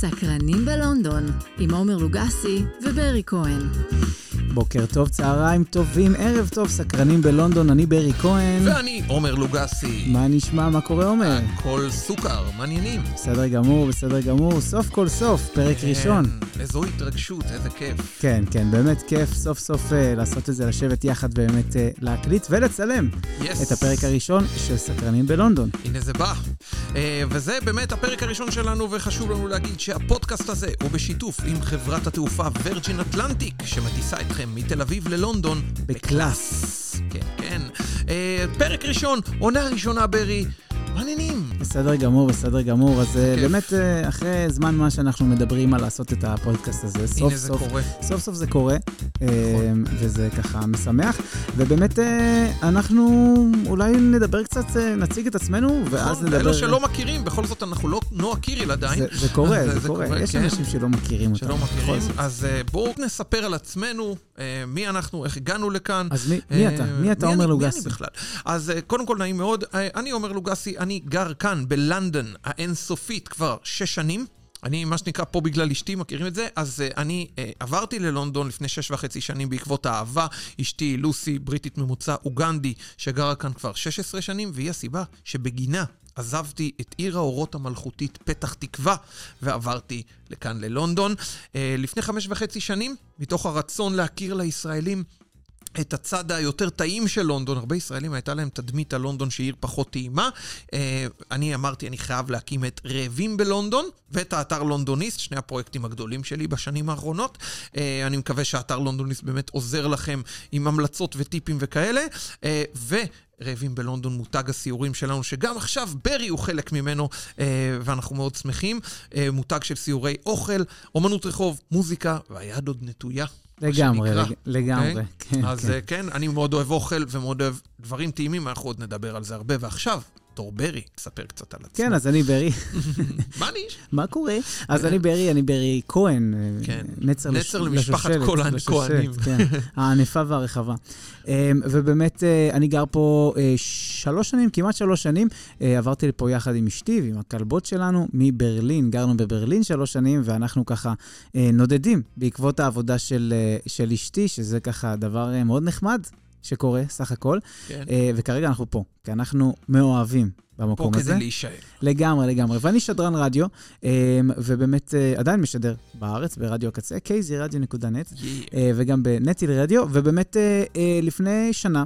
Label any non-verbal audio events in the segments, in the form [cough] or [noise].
סקרנים בלונדון, עם עומר לוגסי וברי כהן. בוקר טוב, צהריים טובים, ערב טוב, סקרנים בלונדון, אני ברי כהן. ואני עומר לוגסי. מה נשמע, מה קורה עומר? הכל סוכר, מעניינים. בסדר גמור, בסדר גמור, סוף כל סוף, פרק כן, ראשון. איזו התרגשות, איזה כיף. כן, כן, באמת כיף סוף סוף אה, לעשות את זה, לשבת יחד באמת אה, להקליט ולצלם יס. את הפרק הראשון של סקרנים בלונדון. הנה זה בא. אה, וזה באמת הפרק הראשון שלנו, וחשוב לנו להגיד שהפודקאסט הזה הוא בשיתוף עם חברת התעופה Virgin Atlantic, שמטיסה אתכם מתל אביב ללונדון בקלאס. כן, כן. אה, פרק ראשון, עונה ראשונה, ברי. מעניינים. בסדר גמור, בסדר גמור. אז אה, כיף. באמת, אה, אחרי זמן מה שאנחנו מדברים על לעשות את הפודקאסט הזה, סוף הנה זה סוף קורה. סוף סוף זה קורה, אה, וזה ככה משמח. ובאמת, אנחנו אולי נדבר קצת, נציג את עצמנו, ואז נכון, נדבר... אלו שלא מכירים, בכל זאת אנחנו לא נועה קיריל עדיין. זה, זה קורה, זה, זה קורה. קורה, יש כן. אנשים שלא מכירים אותנו. שלא מכירים. אז בואו נספר על עצמנו, מי אנחנו, איך הגענו לכאן. אז מי, מי אתה? מי אתה, עומר אני- מי לוגסי? אני בכלל? אז קודם כל נעים מאוד, אני עומר לוגסי, אני גר כאן בלונדון האינסופית כבר שש שנים. אני, מה שנקרא, פה בגלל אשתי, מכירים את זה? אז uh, אני uh, עברתי ללונדון לפני שש וחצי שנים בעקבות האהבה. אשתי, לוסי, בריטית ממוצא אוגנדי, שגרה כאן כבר 16 שנים, והיא הסיבה שבגינה עזבתי את עיר האורות המלכותית פתח תקווה, ועברתי לכאן ללונדון. Uh, לפני חמש וחצי שנים, מתוך הרצון להכיר לישראלים את הצד היותר טעים של לונדון. הרבה ישראלים הייתה להם תדמית על לונדון שהיא עיר פחות טעימה. אה, אני אמרתי, אני חייב להקים את רעבים בלונדון ואת האתר לונדוניסט, שני הפרויקטים הגדולים שלי בשנים האחרונות. אה, אני מקווה שהאתר לונדוניסט באמת עוזר לכם עם המלצות וטיפים וכאלה. רעבים בלונדון, מותג הסיורים שלנו, שגם עכשיו ברי הוא חלק ממנו, אה, ואנחנו מאוד שמחים. אה, מותג של סיורי אוכל, אומנות רחוב, מוזיקה, והיד עוד נטויה. לגמרי. לג- לגמרי. כן, אז כן. אה, כן, אני מאוד אוהב אוכל ומאוד אוהב דברים טעימים, אנחנו עוד נדבר על זה הרבה. ועכשיו, תור ברי, תספר קצת על עצמו. כן, אז אני ברי. [laughs] מה אני? מה קורה? אז אני ברי, אני ברי כהן. אה, כן. נצר, למשפחת כל הכהנים. כן, הענפה והרחבה. אה, ובאמת, אה, אני גר פה אה, שלוש שנים, כמעט שלוש שנים. עברתי לפה יחד עם אשתי ועם הכלבות שלנו מברלין. גרנו בברלין שלוש שנים, ואנחנו ככה נודדים בעקבות העבודה של, של אשתי, שזה ככה דבר מאוד נחמד שקורה, סך הכל. כן. אה, וכרגע אנחנו פה, כי אנחנו מאוהבים פה במקום הזה. כדי להישאר. לגמרי, לגמרי. ואני שדרן רדיו, אה, ובאמת אה, עדיין משדר בארץ, ברדיו הקצה, kzradio.net, אה, וגם ב Netil Radio, ובאמת לפני שנה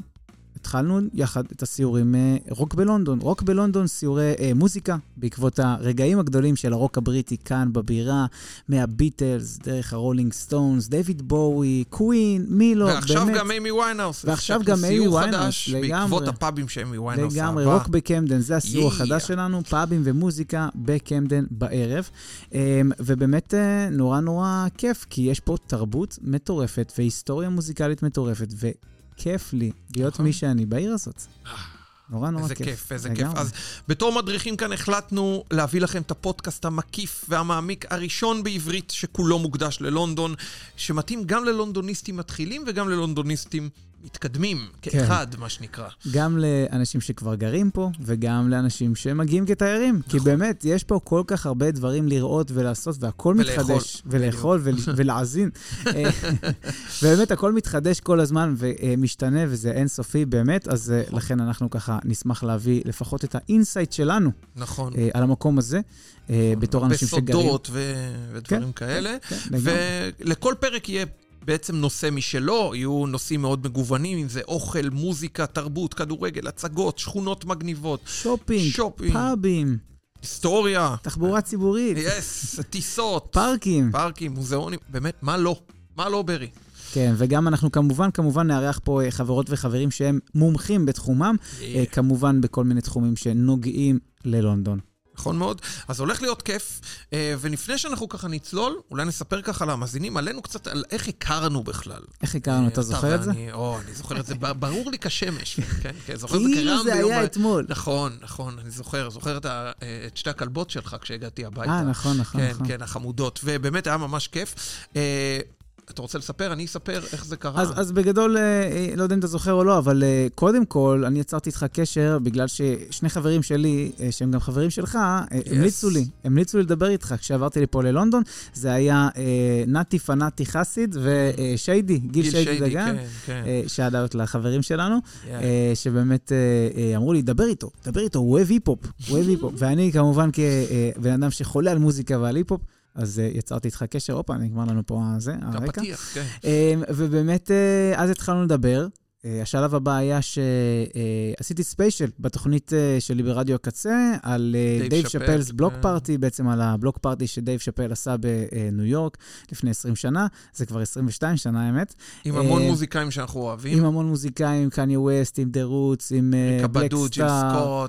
התחלנו יחד את הסיורים אה, רוק בלונדון. רוק בלונדון, סיורי אה, מוזיקה, בעקבות הרגעים הגדולים של הרוק הבריטי כאן בבירה, מהביטלס, דרך הרולינג סטונס, דיוויד בואי, קווין, מי לא, ועכשיו באמת. גם איימי ויינהאוס. ועכשיו גם איימי, חדש לגמרי. בעקבות הפאבים שאיימי ויינהאוס לגמרי, אהבה. רוק בקמדן, זה הסיור Yeah. החדש שלנו, פאבים ומוזיקה בקמדן בערב. אמ, ובאמת אה, נורא נורא כיף, כי יש פה תרבות מטורפת והיסטוריה מוזיקלית מטורפת, וכיף לי להיות נכון. מי שאני בעיר הזאת. נורא נורא איזה כיף. כיף, איזה. כיף. אז בתור מדריכים כאן החלטנו להביא לכם את הפודקאסט המקיף והמעמיק הראשון בעברית שכולו מוקדש ללונדון, שמתאים גם ללונדוניסטים מתחילים וגם ללונדוניסטים מתקדמים, כן. כאחד, מה שנקרא. גם לאנשים שכבר גרים פה, וגם לאנשים שמגיעים כתיירים. כי נכון. באמת, יש פה כל כך הרבה דברים לראות ולעשות, והכל ולאכול. מתחדש. ולאכול ול- ולהאזין. [laughs] אה, באמת, הכל מתחדש כל הזמן ומשתנה, וזה אינסופי באמת, אז אה, נכון. לכן אנחנו ככה נשמח להביא לפחות את ה insight שלנו נכון. אה, על המקום הזה, אה, בתור אנשים שגרים. בסודות ו- ודברים כאלה. כן, לגמרי. ולכל פרק יהיה בעצם נושא משלו, יהיו נושאים מאוד מגוונים, אם זה אוכל, מוזיקה, תרבות, כדורגל, הצגות, שכונות מגניבות, שופינג, שופינג, פאבים, היסטוריה, תחבורה ציבורית, yes, טיסות, פארקים. פארקים, מוזיאונים, באמת, מה לא? מה לא, ברי? כן, וגם אנחנו כמובן, כמובן נארח פה אה, חברות וחברים שהם מומחים בתחומם, אה, כמובן בכל מיני תחומים שנוגעים ללונדון. נכון מאוד. אז הולך להיות כיף, אה, ולפני שאנחנו ככה נצלול, אולי נספר ככה למאזינים עלינו קצת על איך הכרנו בכלל. איך הכרנו? אתה אה, זוכר את זה? או, אני זוכר את זה, ברור לי כשמש. כן, כן, זוכר את זה [laughs] כאילו כרעם זה ביום היה אתמול. נכון, נכון, אני זוכר, זוכר את אה, את שתי הכלבות שלך כשהגעתי הביתה. אה, נכון, נכון, כן, נכון. כן, החמודות, ובאמת היה ממש כיף. אתה רוצה לספר? אני אספר איך זה קרה. אז, אז בגדול, אה, אה, לא יודע אם אתה זוכר או לא, אבל אה, קודם כל, אני יצרתי איתך קשר בגלל ששני חברים שלי, שהם גם חברים שלך, אה, המליצו לי, המליצו לי לדבר איתך כשעברתי לפה ללונדון. זה היה נתי פנאטי חסיד ושיידי, גיל שיידי דגן. כן, כן. shout-out לחברים שלנו, Yeah. שבאמת אמרו לי, דבר איתו, דבר איתו, הוא אוהב היפ-הופ, הוא אוהב היפ-הופ. ואני כמובן כבן אדם שחולה על מוזיקה ועל היפ-הופ, אז אה, יצרתי איתך קשר, הופה, נגמר לנו פה הזה, הרקע. הפתיח, כן. אה, ובאמת, אה, אז התחלנו לדבר. אה, השלב הבא היה שעשיתי special בתוכנית שלי ברדיו הקצה, על דייב דייב שאפל, Chappelle's Block כן. Party, בעצם על ה block party שדייב שאפל עשה בניו יורק לפני 20 שנה, זה כבר 22 שנה האמת, עם המון אה, מוזיקאים שאנחנו אוהבים. עם המון מוזיקאים, קניה ווסט, עם The Roots, עם בלק סטאר,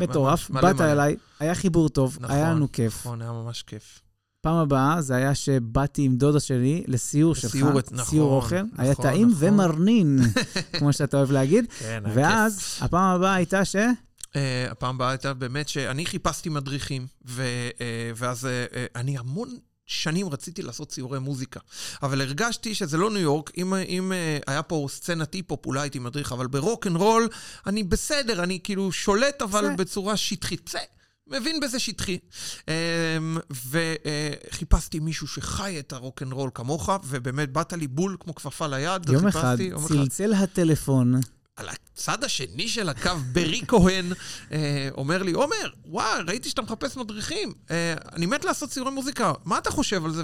מטורף. באת אליי, היה חיבור טוב, נכון, היה לנו כיף. נכון, היה ממש כיף. פעם הבאה זה היה שבאתי עם דודה שלי לסיור שלך, לסיור, נכון, סיור אוכל, היה נכון, טעים נכון. ומרנין, [laughs] כמו שאתה אוהב להגיד. כן, היה ואז, כיף. הפעם הבאה הייתה ש... Uh, הפעם הבאה הייתה באמת שאני חיפשתי מדריכים, ו, uh, ואז uh, אני המון שנים רציתי לעשות סיורי מוזיקה. אבל הרגשתי שזה לא ניו יורק, אם, אם היה פה סצנת היפ-הופ, אולי הייתי מדריך, אבל ברוק אנד רול אני בסדר, אני כאילו שולט, אבל זה. בצורה שטחית. זה. מבין בזה שטחי. Um, וחיפשתי מישהו שחי את הרוק אנד רול כמוך, ובאמת באת לי בול כמו כפפה ליד. יום אחד יום אחד צלצל הטלפון, על הצד השני של הקו, ברי כהן, אה, אומר לי, עומר, וואי, ראיתי שאתה מחפש מדריכים. אה, אני מת לעשות ציורי מוזיקה, מה אתה חושב על זה?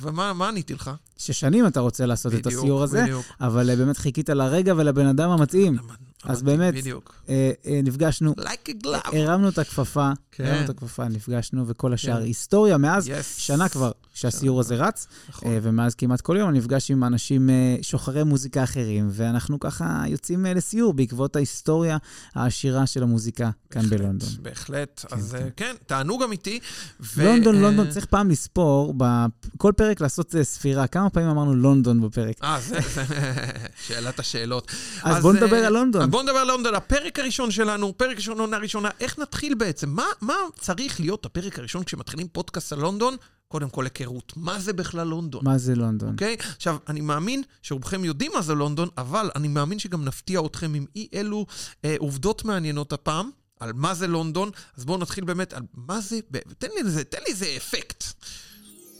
ומה מה עניתי לך? ששנים אתה רוצה לעשות את בדיוק, הסיור הזה, בדיוק. אבל אה, באמת חיכית לרגע ולבן אדם המתאים. אז באמת, בדיוק. אה, אה, נפגשנו, like. הרמנו את הכפפה, כן. הרמנו את הכפפה, נפגשנו, וכל השאר כן. היסטוריה. מאז Yes. שנה כבר שהסיור הזה רץ, נכון. אה, ומאז כמעט כל יום אני נפגש עם אנשים אה, שוחרי מוזיקה אחרים, ואנחנו ככה יוצאים אה, לסיור בעקבות ההיסטוריה העשירה של המוזיקה כאן בלונדון. בהחלט. כן, אז כן. תענוג אמיתי. ו- לונדון, לונדון, צריך פעם לספור, בכל פרק לעשות ספירה. כמה פעמים אמרנו לונדון בפרק? אה, זה, [laughs] שאלת השאלות. אז בוא נדבר על לונדון. אז בוא נדבר על לונדון. הפרק הראשון שלנו, פרק ראשון, עונה ראשונה, איך נתחיל בעצם? מה, מה צריך להיות הפרק הראשון כשמתחילים פודקאסט על לונדון? קודם כל היכרות. מה זה בכלל לונדון? מה זה לונדון? אוקיי? עכשיו, אני מאמין שרובכם יודעים מה זה לונדון, אבל אני מאמין שגם נפתיע אתכם עם אי אלו אה, עובדות מעניינות הפעם. על מה זה לונדון, אז בואו נתחיל באמת על מה זה, ב- תן לי איזה, תן לי איזה אפקט.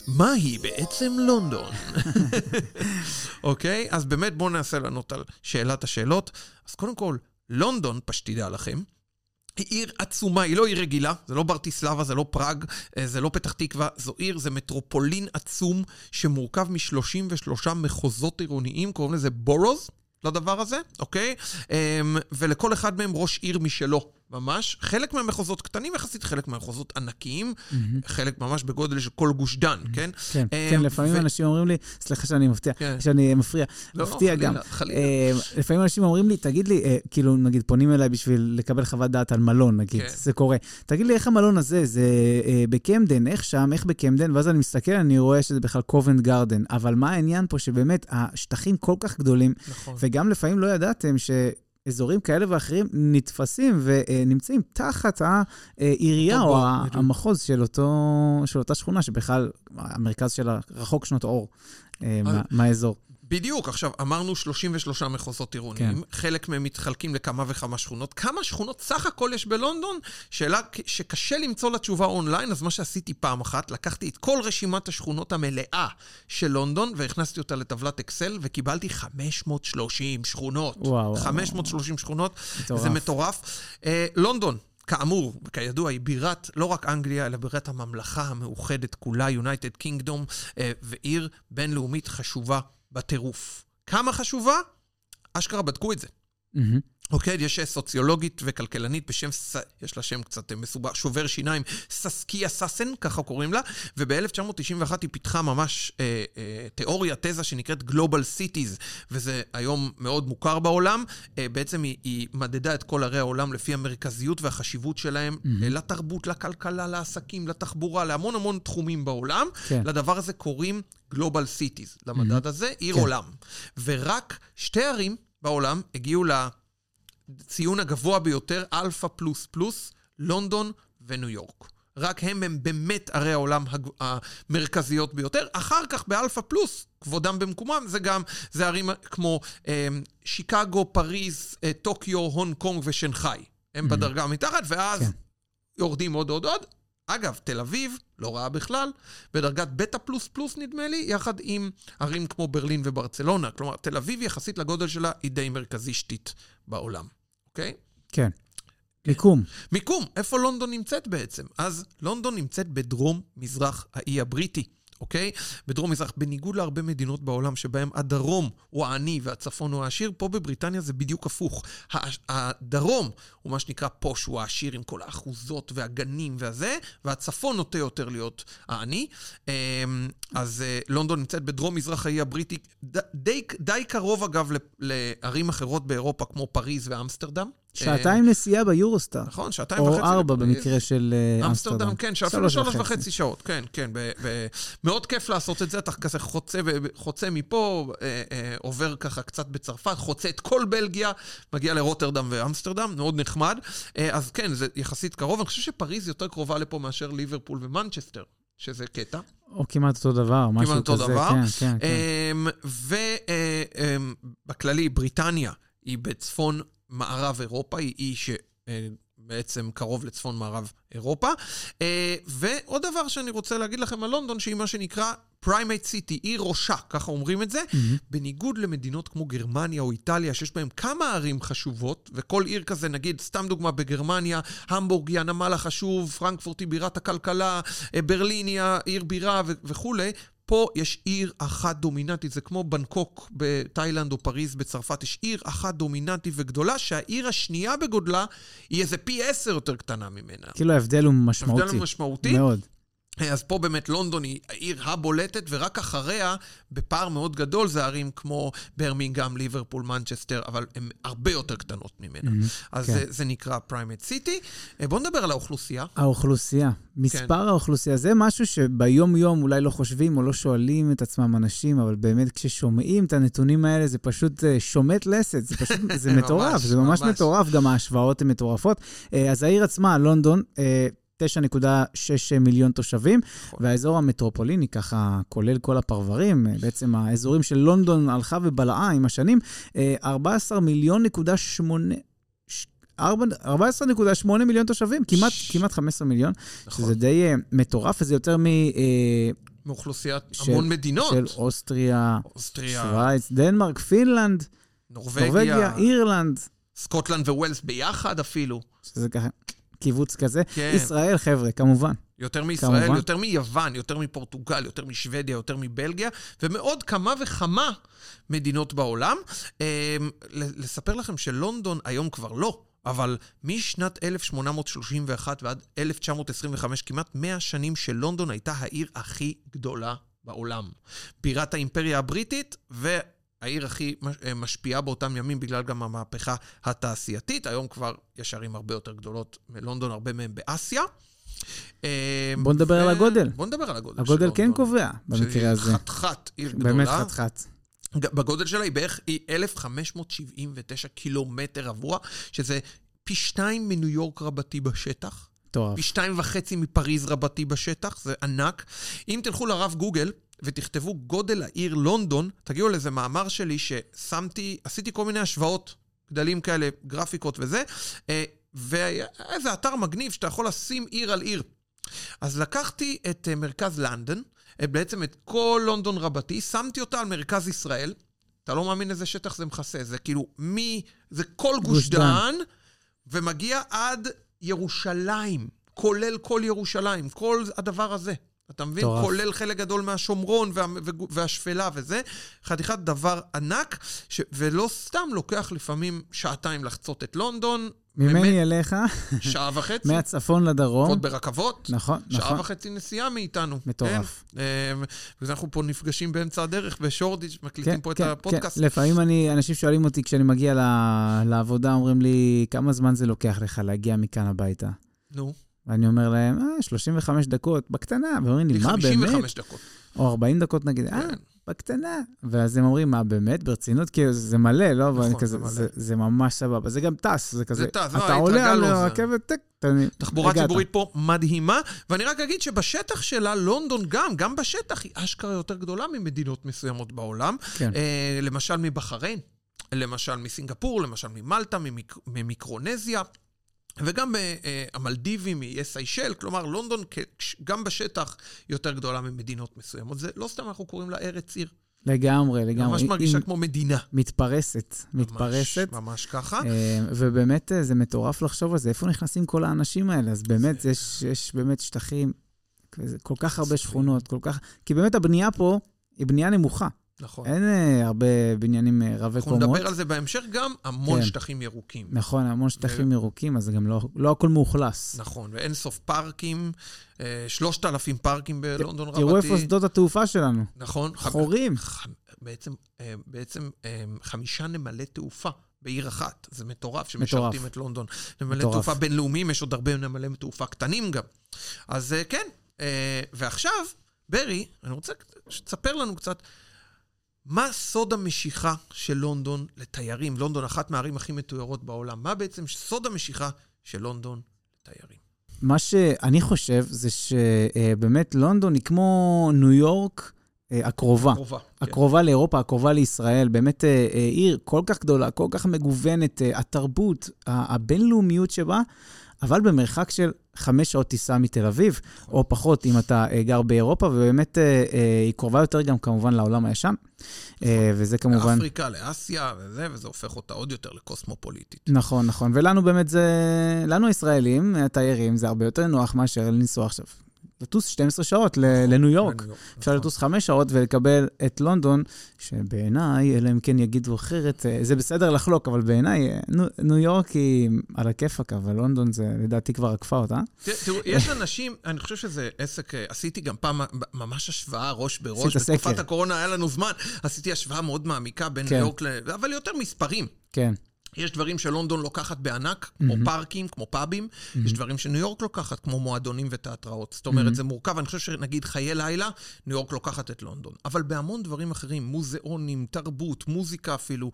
מהי בעצם לונדון? [laughs] אוקיי? אז באמת בואו ננסה לענות על שאלת השאלות. אז קודם כל, לונדון, פשתדע לכם, היא עיר עצומה, היא לא עיר רגילה, זה לא ברטיסלבה, זה לא פראג, אה, זה לא פתח תקווה, זו עיר, זה מטרופולין עצום שמורכב מ-33 מחוזות עירוניים, קוראים לזה בורוז, לדבר הזה, אוקיי? אמ, ולכל אחד מהם ראש עיר משלו, ממש. חלק מהמחוזות קטנים יחסית, חלק מהמחוזות ענקיים, חלק ממש בגודל של כל גוש דן, כן? כן, אה, כן, לפעמים ו- אנשים אומרים לי, סליחה שאני מפתיע, כן. שאני מפריע, לא, מפתיע חלילה, גם. חלילה. אה, לפעמים אנשים אומרים לי, תגיד לי, אה, כאילו, נגיד, פונים אליי בשביל לקבל חוות דעת על מלון, נגיד, כן. זה קורה. תגיד לי, איך המלון הזה, זה אה, בקמדן, איך שם, איך בקמדן, ואז אני מסתכל, אני רואה שזה בכלל קובנט גרדן. אבל מה העניין פה, שבאמת, השטחים כל כך גדולים, נכון. וגם לפעמים לא ידעתם ש... אזורים כאלה ואחרים נתפסים ונמצאים תחת העירייה או בדיוק. המחוז של, אותו, של אותה שכונה, שבכלל המרכז שלה רחוק שנות אור אה, מה- מהאזור. בדיוק, עכשיו, אמרנו 33 מחוזות עירוניים, כן. חלק מהם מתחלקים לכמה וכמה שכונות. כמה שכונות סך הכל יש בלונדון? שאלה שקשה למצוא לה תשובה אונליין, אז מה שעשיתי פעם אחת, לקחתי את כל רשימת השכונות המלאה של לונדון, והכנסתי אותה לטבלת אקסל, וקיבלתי 530 שכונות. וואו, וואו. 530 שכונות, מטורף. זה מטורף. אה, לונדון. כאמור, וכידוע, היא בירת לא רק אנגליה, אלא בירת הממלכה המאוחדת כולה, United Kingdom, אה, ועיר בינלאומית חשובה בטירוף. כמה חשובה? אשכרה בדקו את זה. מהמם. אוקיי, יש סוציולוגית וכלכלנית בשם. יש לה שם קצת מסובך, שובר שיניים, ססקיה סאסן, ככה קוראים לה, וב-1991 היא פיתחה ממש אה, אה, תיאוריה, תזה שנקראת Global Cities, וזה היום מאוד מוכר בעולם. אה, בעצם היא, היא מדדה את כל ערי העולם לפי המרכזיות והחשיבות שלהם mm-hmm. לתרבות, לכלכלה, לעסקים, לתחבורה, להמון המון תחומים בעולם. כן. לדבר הזה קוראים Global Cities, למדד הזה, עיר כן. עולם. ורק שתי ערים בעולם הגיעו לציון הגבוה ביותר, אלפא פלוס פלוס, לונדון וניו יורק. רק הם הם באמת ערי העולם המרכזיות ביותר. אחר כך באלפא פלוס, כבודם במקומם, זה גם, זה ערים כמו אה, שיקגו, פריז, אה, טוקיו, הונג קונג ושנגחאי. הם בדרגה מתחת, ואז כן. יורדים עוד עוד עוד. אגב, תל אביב, לא רעה בכלל, בדרגת בטא פלוס פלוס נדמה לי, יחד עם ערים כמו ברלין וברצלונה. כלומר, תל אביב יחסית לגודל שלה היא די מרכזישתית בעולם, אוקיי? כן. מיקום. מיקום, איפה לונדון נמצאת בעצם? אז לונדון נמצאת בדרום-מזרח האי הבריטי. אוקיי? בדרום-מזרח, בניגוד להרבה מדינות בעולם שבהן הדרום הוא העני והצפון הוא העשיר, פה בבריטניה זה בדיוק הפוך. הדרום הוא מה שנקרא פוש, הוא העשיר עם כל האחוזות והגנים והזה, והצפון נוטה יותר להיות העני. אמ, אז אה, לונדון נמצאת בדרום-מזרח האי הבריטי, די, די קרוב אגב לערים אחרות באירופה, כמו פריז ואמסטרדם. שעתיים נסיעה ביורוסטאר. נכון, שעתיים וחצי. או ארבע. במקרה של אה, אמסטרדם. כן, שאפילו שלוש וחצי שעות, כן, כן. מאוד כיף לעשות את זה, אתה כזה חוצה, מפה, אה, אה, עובר ככה קצת בצרפת, חוצה את כל בלגיה, מגיע לרוטרדם ואמסטרדם, מאוד נחמד. אה, אז כן, זה יחסית קרוב, אני חושב שפריז יותר קרובה לפה מאשר ליברפול ומנצ'סטר, שזה קטע. או כמעט אותו דבר, משהו כזה. אותו דבר. כן, כן, כן. ובכללי, בריטניה היא בצפון מערב אירופה, היא אי שבעצם קרוב לצפון מערב אירופה. אה, ועוד דבר שאני רוצה להגיד לכם על לונדון, שהיא מה שנקרא primate city, עיר ראשה, ככה אומרים את זה. בניגוד למדינות כמו גרמניה או איטליה, שיש בהן כמה ערים חשובות, וכל עיר כזה, נגיד, סתם דוגמה, בגרמניה, המבורג היא הנמל החשוב, פרנקפורט היא בירת הכלכלה, אה, ברלין היא העיר בירה ו- וכולי. פה יש עיר אחת דומיננטית, זה כמו בנקוק בתאילנד או פריז בצרפת, יש עיר אחת דומיננטית וגדולה, שהעיר השנייה בגודלה היא איזה פי עשר יותר קטנה ממנה. כאילו ההבדל הוא משמעותי. הבדל משמעותי. מאוד. אז פה באמת לונדון היא העיר הבולטת, ורק אחריה, בפער מאוד גדול, זה ערים כמו ברמינגהם, ליברפול, מנצ'סטר, אבל הן הרבה יותר קטנות ממנה. אז כן. זה, זה נקרא primate city. בואו נדבר על האוכלוסייה. האוכלוסייה, כן. מספר האוכלוסייה, זה משהו שביום-יום אולי לא חושבים או לא שואלים את עצמם אנשים, אבל באמת כששומעים את הנתונים האלה זה פשוט אה, שומט לסת, זה פשוט, [laughs] זה ממש, מטורף, זה ממש ממש. מטורף, גם ההשוואות הן מטורפות. אה, אז העיר עצמה, לונדון, אה, 9.6 מיליון תושבים, נכון. והאזור המטרופוליני, ככה כולל כל הפרברים, אה, בעצם האזורים של לונדון הלכה ובלעה עם השנים, אה, 14 מיליון נקודה שמונה... ש- ארבע- 14.8 מיליון תושבים, כמעט, ש- כמעט 15 מיליון, נכון. שזה די אה, מטורף, וזה יותר מאוכלוסיית של- המון מדינות. משל אוסטריה, אוסטריה, שווייץ, דנמרק, פינלנד, נורבגיה, נורבגיה, אירלנד, סקוטלנד וווילס ביחד אפילו. שזה ככה קיבוץ כזה. כן. ישראל, חבר'ה, כמובן. יותר מישראל, כמובן. יותר מיוון, יותר מפורטוגל, יותר משוודיה, יותר מבלגיה, ומעוד כמה וכמה מדינות בעולם. אה, לספר לכם שלונדון היום כבר לא, אבל משנת 1831 ועד 1925, כמעט 100 שנים שלונדון הייתה העיר הכי גדולה בעולם. בירת האימפריה הבריטית, ו... העיר הכי אה, משפיעה באותם ימים בגלל גם המהפכה התעשייתית. היום כבר יש ערים הרבה יותר גדולות מלונדון, הרבה מהן באסיה. אה, בוא נדבר על הגודל. בוא נדבר על הגודל הגודל כן לונדון. קובע במקרה שהיא הזה. חתיכת עיר גדולה. באמת חתיכת. בגודל שלה היא בערך היא 1,579 קילומטר רבוע, שזה פי שתיים מניו יורק רבתי בשטח, מטורף. פי שתיים וחצי מפריז רבתי בשטח, זה ענק. אם תלכו לרב גוגל ותכתבו גודל העיר לונדון, תגיעו לאיזה מאמר שלי ששמתי, עשיתי כל מיני השוואות, גדלים כאלה, גרפיקות וזה, אה, והיה איזה אתר מגניב שאתה יכול לשים עיר על עיר. אז לקחתי את אה, מרכז לונדון, אה, בעצם את כל לונדון רבתי, שמתי אותה על מרכז ישראל. אתה לא מאמין איזה שטח זה מכסה, זה כאילו מי... זה כל גוש גוש דן. דן, ומגיע עד ירושלים, כולל כל ירושלים, כל הדבר הזה. אתה מבין? מטורף. כולל חלק גדול מהשומרון וה, והשפלה וזה. חתיכת דבר ענק, ש, ולא סתם לוקח לפעמים שעתיים לחצות את לונדון. באמת, ממני אליך, שעה וחצי. מהצפון לדרום. עוד ברכבות. נכון, שעה נכון. וחצי נסיעה מאיתנו. מטורף. כן? אה, ואז אנחנו פה נפגשים באמצע הדרך בשורדיץ', מקליטים פה את הפודקאסט. כן. לפעמים אני, אנשים שואלים אותי כשאני מגיע ל- לעבודה, אומרים לי, כמה זמן זה לוקח לך להגיע מכאן הביתה? נו, ואני אומר להם, אה, 35 דקות, בקטנה, ואומרים לי, מה, באמת? 55 דקות. או 40 דקות נגיד, אה, כן. בקטנה. ואז הם אומרים, מה, באמת? ברצינות? כאילו, זה מלא, לא? נכון, כזה, זה מלא. זה, זה ממש סבבה. זה גם טס, זה כזה... טס, לא, אתה עולה על זה- הרכבת, טק. תחבורה. ציבורית פה מדהימה, ואני רק אגיד שבשטח שלה, לונדון גם, גם בשטח היא אשכרה יותר גדולה ממדינות מסוימות בעולם. כן. אה, למשל מבחריין, למשל מסינגפור, למשל ממלטה, ממיק, ממיקרונזיה. וגם אה, המלדיבים, מאיי סיישל, כלומר, לונדון גם בשטח יותר גדולה ממדינות מסוימות. זה לא סתם אנחנו קוראים לה ארץ עיר. לגמרי, לגמרי. ממש היא- מרגישה היא כמו מדינה. מתפרסת, מתפרסת. ממש, ממש ככה. אה, ובאמת זה מטורף לחשוב על זה, איפה נכנסים כל האנשים האלה? אז באמת, זה- יש, יש באמת שטחים, כל כך הרבה. שכונות, כל כך... כי באמת הבנייה פה היא בנייה נמוכה. נכון. אין אה, הרבה בניינים אה, רבי אנחנו קומות. נדבר על זה בהמשך גם, המון כן. שטחים ירוקים. נכון, המון שטחים ירוקים, אז גם לא, לא הכל מאוכלס. נכון, ואין סוף פארקים, אה, שלושת אלפים פארקים בלונדון רבתי. תראו איפה שדות התעופה שלנו. נכון. חורים. ח- בעצם, אה, בעצם אה, חמישה נמלי תעופה. בעיר אחת, זה מטורף שמשרתים מטורף. את לונדון. נמלי מטורף. תעופה בינלאומיים, יש עוד הרבה נמלי תעופה קטנים גם. אז אה, כן, אה, ועכשיו, ברי, אני רוצה שתספר לנו קצת, מה סוד המשיכה של לונדון לתיירים? לונדון, אחת מהערים הכי מתוירות בעולם. מה בעצם סוד המשיכה של לונדון לתיירים? מה שאני חושב זה שבאמת לונדון היא כמו ניו יורק אה, הקרובה. קרובה. כן. הקרובה לאירופה, הקרובה לישראל, באמת אה, אה, עיר כל כך גדולה, כל כך מגוונת, התרבות, הבינלאומיות שבה, אבל במרחק של חמש שעות טיסה מתל אביב, נכון. או פחות אם אתה אה, גר באירופה, ובאמת אה, אה, היא קרובה יותר גם כמובן לעולם הישן, אה, וזה כמובן... לאפריקה, לאסיה וזה, וזה הופך אותה עוד יותר לקוסמופוליטית. נכון, נכון. ולנו באמת זה, לנו הישראלים, התיירים, זה הרבה יותר נוח מאשר לנסוע עכשיו. לטוס 12 שעות לניו יורק. אפשר נכון. לטוס חמש שעות ולקבל את לונדון, שבעיניי, אלא אם כן יגידו אחרת, אה, זה בסדר לחלוק, אבל בעיניי, אה, ניו- יורק היא על הכיפאק, אבל לונדון זה לדעתי כבר עקפה אותה. תראו, יש אנשים, אני חושב שזה עסק, אה, עשיתי גם פעם ממש השוואה ראש בראש. בתקופת. הקורונה היה לנו זמן, עשיתי השוואה מאוד מעמיקה בין כן. ניו יורק ל... אבל יותר מספרים. כן, יש דברים שלונדון לוקחת בענק, כמו מהמם. פארקים, כמו פאבים. יש דברים שניו יורק לוקחת, כמו מועדונים ותיאטראות. זאת. אומרת, זה מורכב. אני חושב שנגיד חיי לילה, ניו יורק לוקחת את לונדון. אבל בהמון דברים אחרים, מוזיאונים, תרבות, מוזיקה אפילו,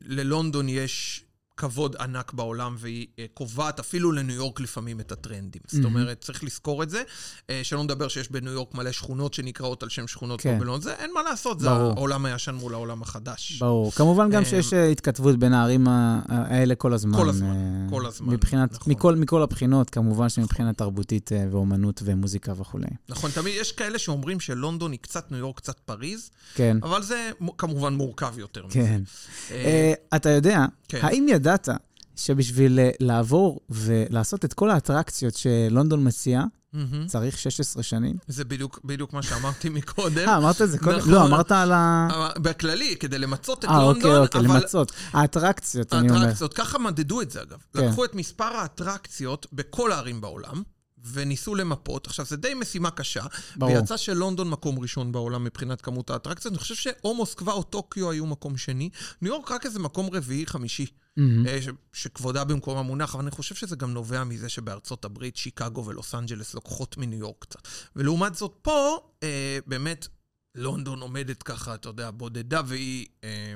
ללונדון יש כבוד ענק בעולם, והיא אה, קובעת אפילו לניו יורק לפעמים את הטרנדים. זאת מהמם. אומרת, צריך לזכור את זה. אה, שלא נדבר שיש בניו יורק מלא שכונות שנקראות על שם שכונות כן. פה בלונדון. זה אין מה לעשות, זה ברור. העולם הישן מול העולם החדש. ברור. כמובן גם אה, שיש התכתבות בין הערים האלה כל הזמן. כל הזמן, כל הזמן, מבחינת, נכון. מכל, מכל הבחינות, כמובן שמבחינה תרבותית ואומנות ומוזיקה וכולי. נכון, תמיד יש כאלה שאומרים שלונדון היא קצת ניו יורק, קצת פריז, כן, אבל זה מו- כמובן מורכב יותר מזה. כן. אה, אתה יודע, כן. האם ידעת שבשביל אה, לעבור ולעשות את כל האטרקציות שלונדון מציעה, מהמם. צריך 16 שנים? זה בדיוק בדיוק מה שאמרתי [laughs] מקודם. אה, אמרת את זה קודם? נכון. לא, אמרת על ה... אבל בכללי, כדי למצות את אה, אוקיי, לונדון, אוקיי, אבל למצות. האטרקציות, אני אומר. האטרקציות, ככה מדדו את זה אגב. כן. לקחו את מספר האטרקציות בכל הערים בעולם, וניסו למפות. עכשיו, זה די משימה קשה, ברור. ויצא שלונדון מקום ראשון בעולם מבחינת כמות האטרקציות. אני חושב שאו מוסקבה או טוקיו היו מקום שני. ניו יורק רק איזה מקום רביעי, חמישי. אה, ש- שכבודה במקום המונח, אבל אני חושב שזה גם נובע מזה שבארצות הברית, שיקגו ולוס אנג'לס לוקחות מניו יורק קצת. ולעומת זאת, פה אה, באמת לונדון עומדת ככה, אתה יודע, בודדה, והיא אה,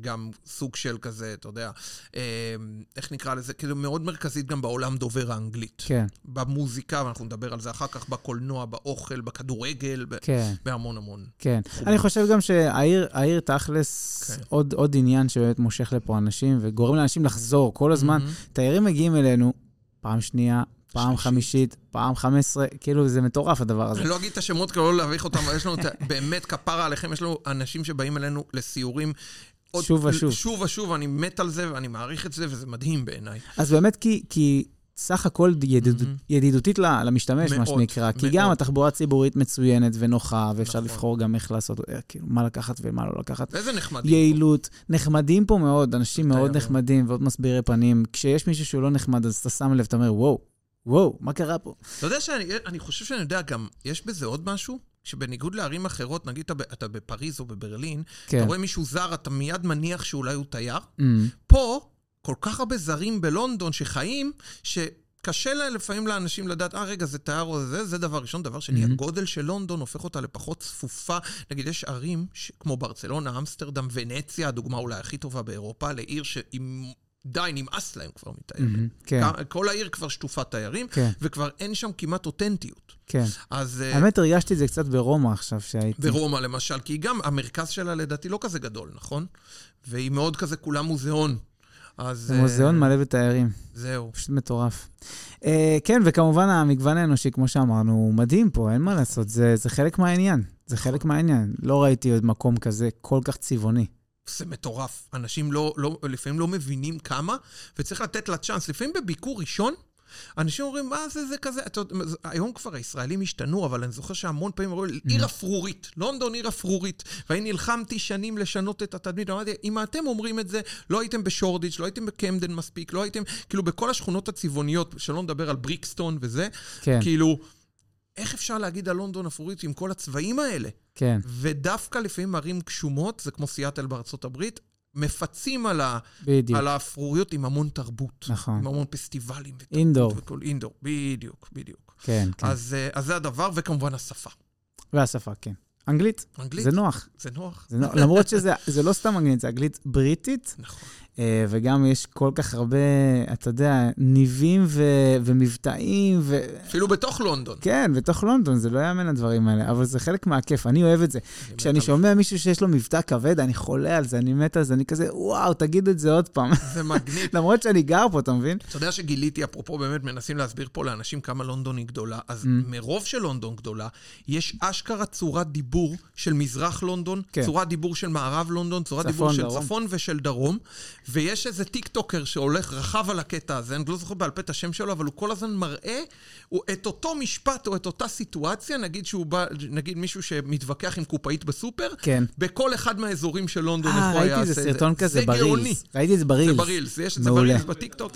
גם סוג של כזה, אתה יודע, אה, איך נקרא לזה? כאילו מאוד מרכזית גם בעולם דובר האנגלית. כן, במוזיקה, ואנחנו נדבר על זה אחר כך, בקולנוע, באוכל, בכדורגל, כן, בהמון המון. כן. תחומים. אני חושב גם שהעיר העיר תכלס, כן. עוד עוד עניין שבאמת מושך לפה אנשים וגורם לאנשים לחזור כל הזמן. מהמם. תיירים מגיעים אלינו פעם שנייה, פעם. חמישית, פעם חמש עשרה, כאילו זה מטורף הדבר הזה. אני לא אגיד את השמות כדי לא להביך אותם, אבל יש לנו באמת כפרה עליכם, יש לנו אנשים שבאים אלינו לסיורים. עוד- שוב ושוב. שוב ושוב, אני מת על זה ואני מעריך את זה, וזה מדהים בעיניי. אז באמת כי, כי סך הכל ידידות, מהמם. ידידותית למשתמש, מה מאוד, שנקרא. כי מאוד. גם התחבורה הציבורית מצוינת ונוחה, ואפשר נכון. לבחור גם איך לעשות, אה, כאילו, מה לקחת ומה לא לקחת. ואיזה נחמד. יעילות, נחמדים פה מאוד, אנשים מאוד. נחמדים ועוד מסבירי פנים. כשיש מישהו שהוא לא נחמד, אז אתה שם לב, אתה אומר, וואו, וואו, מה קרה פה? אתה יודע שאני אני חושב שאני יודע גם, יש בזה עוד משהו? שבניגוד לערים אחרות, נגיד אתה אתה בפריז או בברלין, כן. אתה רואה מישהו זר, אתה מיד מניח שאולי הוא תייר. Mm, פה, כל כך הרבה זרים בלונדון שחיים, קשה לה, לפעמים לאנשים לדעת, אה, רגע, זה תייר או זה, זה דבר ראשון. דבר שני, מהמם. הגודל של לונדון הופך אותה לפחות צפופה. נגיד, יש ערים ש- כמו ברצלונה, אמסטרדם, ונציה, הדוגמה אולי הכי טובה באירופה, לעיר שעם... די, נמאס להם כבר מתיירים. מהמם, כן, כל העיר כבר שטופת תיירים, כן, וכבר אין שם כמעט אותנטיות. כן. אז אה, האמת, הרגשתי את זה קצת ברומא עכשיו שהייתי. ברומא למשל, כי גם המרכז שלה לדעתי לא כזה גדול, נכון? והיא מאוד כזה כולה מוזיאון. אז... זה אה, מוזיאון מלא בתיירים, זהו. פשוט מטורף. אה, כן, וכמובן המגוון האנושי, כמו שאמרנו, הוא מדהים פה, אין מה לעשות, זה, זה חלק מהעניין. זה חלק מהעניין. לא ראיתי עוד מקום כזה כל כך צבעוני. זה מטורף. אנשים לא, לא, לפעמים לא מבינים כמה, וצריך לתת לה צ'אנס. לפעמים בביקור ראשון, אנשים אומרים, מה זה, זה כזה, אתה יודע, היום כבר הישראלים השתנו, אבל אני זוכר שהמון פעמים אומרים, Mm. עיר אפרורית, לונדון עיר אפרורית, ואני נלחמתי שנים לשנות את התדמית, אמרתי, אם אתם אומרים את זה, לא הייתם בשורדיץ', לא הייתם בקמדן מספיק, לא הייתם, כאילו בכל השכונות הצבעוניות, שלא נדבר על בריקסטון וזה, כן, כאילו, איך אפשר להגיד על לונדון אפרורית עם כל הצבעים האלה? כן, ודווקא לפעמים ערים גשומות, זה כמו סיאטל בארצות הברית, מפצים על, ה, בדיוק. על האפרוריות עם המון תרבות. נכון. עם המון פסטיבלים. ותרבות אינדור. וכל אינדור, בדיוק, בדיוק. כן, כן. אז, אה, אז זה הדבר, וכמובן השפה. והשפה, כן. אנגלית, אנגלית, זה נוח. זה נוח. זה נוח. למרות שזה זה לא סתם אנגלית, זה אנגלית בריטית, נכון. אה, וגם יש כל כך הרבה, אתה יודע, ניבים ו- ומבטאים, ו... אפילו בתוך לונדון. כן, בתוך לונדון, זה לא יאמן הדברים האלה, אבל זה חלק מהכיף, אני אוהב את זה. כשאני שומע מישהו שיש לו מבטא כבד, אני חולה על זה, אני מת על זה, אני כזה, וואו, תגיד את זה עוד פעם. זה. מגניב. [laughs] למרות שאני גר פה, אתה מבין? אתה יודע שגיליתי, אפרופו באמת מנסים להסביר פה לאנשים כמה לונדון היא גדולה, אז Mm. מרוב שלונדון גדולה, יש אשכרה צורת דיבור של מזרח לונדון, כן. צורת דיבור של מערב לונדון, צורת צפון, דיבור של דרום. צפון ושל דרום, ויש איזה טיקטוקר שהולך רחב על הקטע הזה, אני לא זוכר בעל פה את השם שלו, אבל הוא כל הזמן מראה הוא את אותו משפט או את אותה סיטואציה, נגיד שהוא בא, נגיד מישהו שמתווכח עם קופאית בסופר, כן. בכל אחד מהאזורים של לונדון, איך אה, הוא היה ראיתי עושה איזה את זה. סרטון כזה זה גאוני. ב reels. ראיתי את זה ב reels. זה ב reels, יש את זה. ב reels בטיקטוק.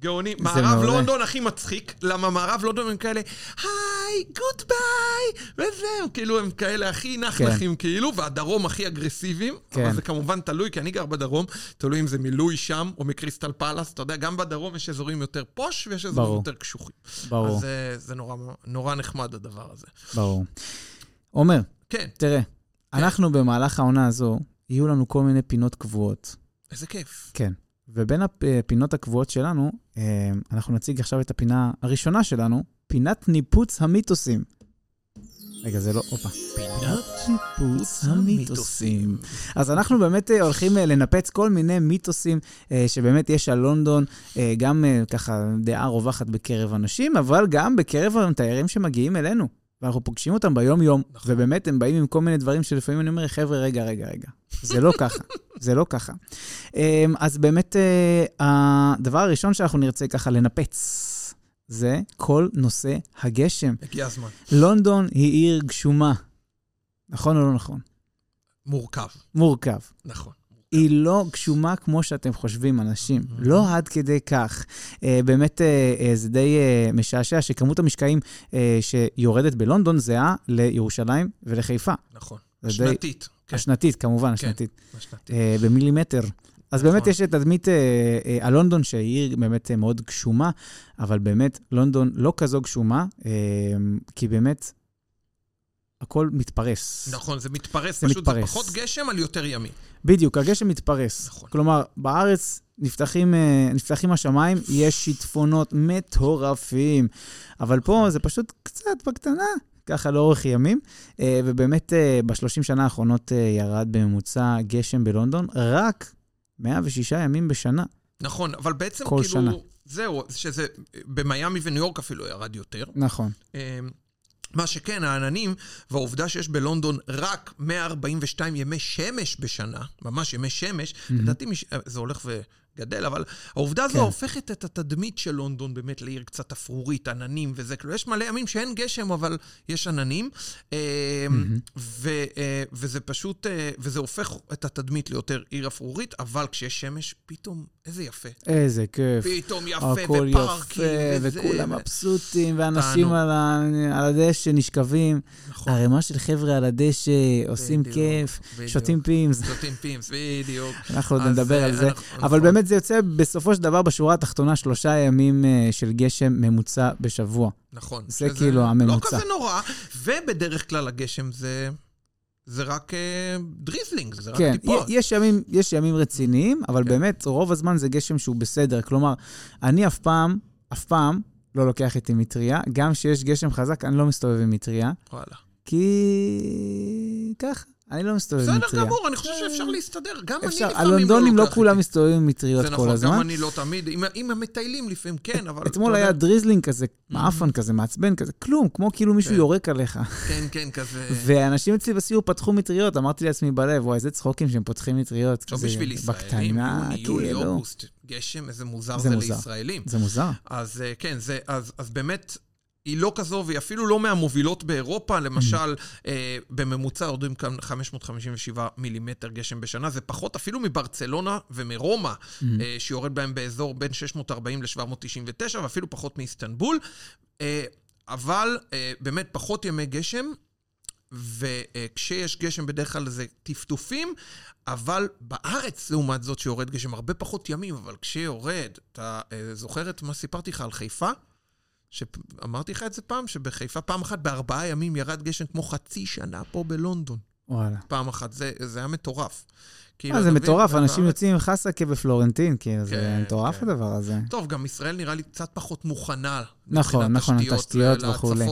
גאוני. מערב. לונדון הכי מצחיק, למה מערב לונדון הם כאלה, hi, goodbye, וזהו, כאילו הם כאלה הכי נחנחים כאילו, והדרום הכי אגרסיביים, כן. אבל זה כמובן תלוי, כי אני גר בדרום, תלוי אם זה מלואישם או מקריסטל פלאס, אתה יודע, גם בדרום יש אזורים יותר posh ויש אזורים ברור. יותר קשוחים. ברור, אז זה- זה נורא- נורא נחמד הדבר הזה. ברור. עומר, כן, תראה, אנחנו במהלך העונה הזו, יהיו לנו כל מיני פינות קבועות. איזה כיף. כן. ובין הפינות הקבועות שלנו, אה, אנחנו נציג עכשיו את הפינה הראשונה שלנו, פינת ניפוץ המיתוסים. רגע, זה לא, הופה. פינת ניפוץ המיתוסים. אז אנחנו באמת אה, הולכים אה, לנפץ כל מיני מיתוסים אה, שבאמת יש על לונדון, אה, גם אה, ככה דעה רווחת בקרב אנשים, אבל גם בקרב התיירים שמגיעים אלינו. ואנחנו פוגשים אותם ביום-יום, נכון. ובאמת הם באים עם כל מיני דברים שלפעמים אני אומר, חבר'ה, רגע, רגע, רגע. זה לא ככה, [laughs] זה לא ככה. אמ, אז באמת, אה, הדבר הראשון שאנחנו נרצה ככה לנפץ, זה כל נושא הגשם. הגיע הזמן. לונדון היא עיר גשומה. נכון או לא נכון? מורכב, מורכב. נכון. היא לא גשומה כמו שאתם חושבים, אנשים. לא עד כדי כך. אה, באמת, אה, אה, זה די משעשע שכמות המשקעים שיורדת בלונדון זהה לירושלים ולחיפה. נכון. זה די- שנתית. כן, השנתית, כמובן, כן. השנתית. השנתית. אה, במילימטר. אז נכון. באמת יש את תדמית אה, אה, על לונדון, שהיא עיר באמת אה, מאוד גשומה, אבל באמת לונדון לא כזו גשומה, אה, כי באמת הכל מתפרס. נכון, זה מתפרס, זה פשוט זה מתפרס. פחות גשם על יותר ימים. בדיוק, הגשם מתפרס. נכון. כלומר, בארץ נפתחים, אה, נפתחים השמיים, יש שיטפונות מטורפים, אבל פה זה פשוט קצת בקטנה. ככה לאורך ימים, אה, ובאמת אה, בשלושים שנה האחרונות ירד בממוצע גשם בלונדון רק 106 ימים בשנה. נכון, אבל בעצם כל כאילו... שנה. זהו, שזה במיאמי וניו יורק אפילו ירד יותר. נכון. אה, מה שכן, העננים, והעובדה שיש בלונדון רק 142 ימי שמש בשנה, ממש ימי שמש, לדעתי מש- זה הולך וגדל, אבל העובדה הזו כן. הופכת את התדמית של לונדון באמת לעיר קצת אפרורית, עננים וזה, כאילו, יש מלא ימים שאין גשם, אבל יש עננים, אה, ו- אה, וזה פשוט, אה, וזה הופך את התדמית ליותר עיר אפרורית, אבל כשיש שמש, פתאום, איזה יפה. איזה כיף. פתאום יפה, הכל ופארקים, יפה, וזה, וכולם מבסוטים, ואנשים. על ה- על הדשא נשכבים. נכון. ערימה של חבר'ה על הדשא, עושים בדיוק, כיף, בדיוק. שותים Pimm's. שותים Pimm's, בדיוק. אנחנו עוד נדבר אה, על זה. אנחנו- אבל נכון. באמת זה יוצא בסופו של דבר בשורה התחתונה שלושה ימים אה, של גשם ממוצע בשבוע. נכון. זה כאילו הממוצע. לא כזה נורא, ובדרך כלל הגשם זה... זה רק אה, drizzling, זה רק כן, טיפות. יש ימים, יש ימים רציניים, אבל כן. באמת, רוב הזמן זה גשם שהוא בסדר. כלומר, אני אף פעם, אף פעם לא לוקח איתי מטריה. גם כשיש גשם חזק, אני לא מסתובב עם מטריה, וואלה. כי... ככה, אני לא מסתובב עם בסדר מטריה. גמור, אני חושב שאפשר להסתדר. גם אני לפעמים הלונדונים לא לוקח כולם. מסתובבים עם מטריות זה כל נכון, גם הזמן. אני לא תמיד. עם- עם המטיילים לפעמים כן, אבל... אתמול היה drizzling כזה, מעפן כזה, מעצבן כזה, כלום, כמו כאילו מישהו כן. יורק עליך. כן, כן, כזה... ואנשים אצלי בסיור פתחו מטריות, אמרתי לעצמי בלב, וואי, איזה צחוקים שהם פותחים מטריות. עכשיו בשביל ישראלים, יוני, יולי, כאילו. אוגוסט, גשם, איזה מוזר זה זה. לישראלים. זה מוזר. אז אה, כן, זה, אז, אז באמת, היא לא כזו, והיא אפילו לא מהמובילות באירופה. למשל, אה, בממוצע יורדים כאן 557 מילימטר גשם בשנה. זה פחות אפילו מברצלונה ומרומא, אה, שיורד בהם באזור בין 640 ל-799, ואפילו פחות מאיסטנבול. אה, אבל אה, באמת פחות ימי גשם, וכשיש גשם בדרך כלל זה טפטופים, אבל בארץ, לעומת זאת, שיורד גשם הרבה פחות ימים, אבל כשיורד, אתה אה, זוכר את מה סיפרתי לך על חיפה? שאמרתי לך את זה פעם, שבחיפה פעם אחת בארבעה ימים ירד גשם כמו חצי שנה פה בלונדון. וואלה. פעם אחת, זה, זה היה מטורף. כאילו, אה, זה? מטורף, אנשים יוצאים עם חסקה בפלורנטין, כאילו, זה כן, מטורף כן. הדבר הזה. טוב, גם ישראל נראה לי קצת פחות מוכנה. נכון, נכון, התשתיות וכולי.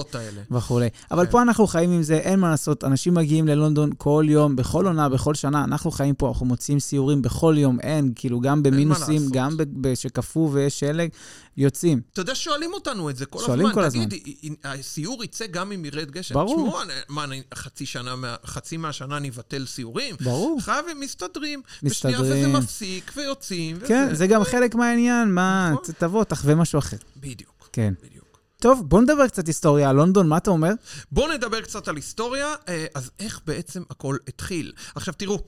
וכולי. אבל כן. פה אנחנו חיים עם זה, אין מה לעשות, אנשים מגיעים ללונדון כל יום, בכל עונה, בכל שנה, אנחנו חיים פה, אנחנו מוציאים סיורים בכל יום, אין, כאילו, גם במינוסים. גם שקפוא ויש שלג, יוצאים. אתה יודע, שואלים אותנו את זה כל שואלים הזמן. כל הזמן. תגיד, הסיור יצא גם אם ירד גשם? ברור. תשמעו, מה, אני חצי שנה, מה- חצי מהשנה אני אבטל סיורים? ברור. חייבים, מסתדרים. בשנייה מסתדרים. וזה מפסיק, ויוצאים, וזה. כן, זה גם חלק מהעניין, מה, נכון. תבוא, תחווה משהו אחר. בדיוק, כן. בדיוק. טוב, בוא נדבר קצת היסטוריה על לונדון, מה אתה אומר? בואו נדבר קצת על היסטוריה. אה, אז איך בעצם הכל התחיל? עכשיו, תראו,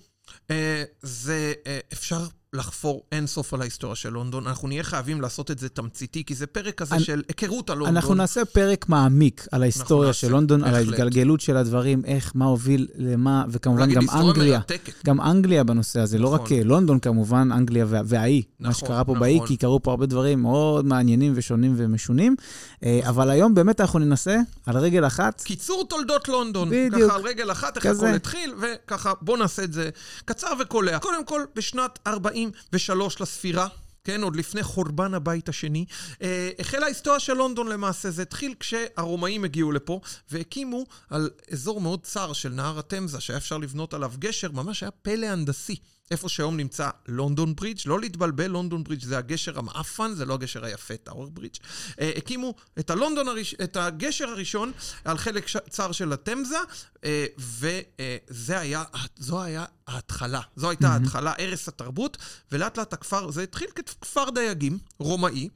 אה, זה, אה, אפשר לחפור אינסוף על ההיסטוריה של לונדון. אנחנו נהיה חייבים לעשות את זה תמציתי, כי זה פרק כזה אני- של היכרות על לונדון. אנחנו נעשה פרק מעמיק על ההיסטוריה של לונדון, על בהחלט. ההתגלגלות של הדברים, איך, מה הוביל למה, וכמובן גם אנגליה. מרתקת. גם אנגליה בנושא הזה, לא נכון. רק אה, לונדון כמובן, אנגליה וה- והאי, מה נכון, שקרה פה נכון. באי, כי קרו פה הרבה דברים מאוד מעניינים ושונים ומשונים. אה, אבל היום באמת אנחנו ננסה, על רגל אחת, קיצור תולדות לונדון. בדיוק. ככה על רגל אחת, איך. הכל התחיל, וככה בואו נעשה את זה קצר וקולע. קודם כל, בשנת 43 לספירה, כן, עוד לפני חורבן הבית השני, אה, החלה ההיסטוריה של לונדון למעשה. זה התחיל כשהרומאים הגיעו לפה והקימו על אזור מאוד צר של נהר התמזה, שהיה אפשר לבנות עליו גשר, ממש היה פלא הנדסי. איפה שהיום נמצא לונדון ברידג', לא להתבלבל, לונדון ברידג' זה הגשר המאפן, זה לא הגשר היפה, טאוור ברידג'. אה, הקימו את, הלונדון הראש... את הגשר הראשון על חלק. צר של התמזה, אה, וזה היה, זו היה ההתחלה. זו הייתה ההתחלה, ערש התרבות, ולאט לאט הכפר, זה התחיל ככפר דייגים, רומאי,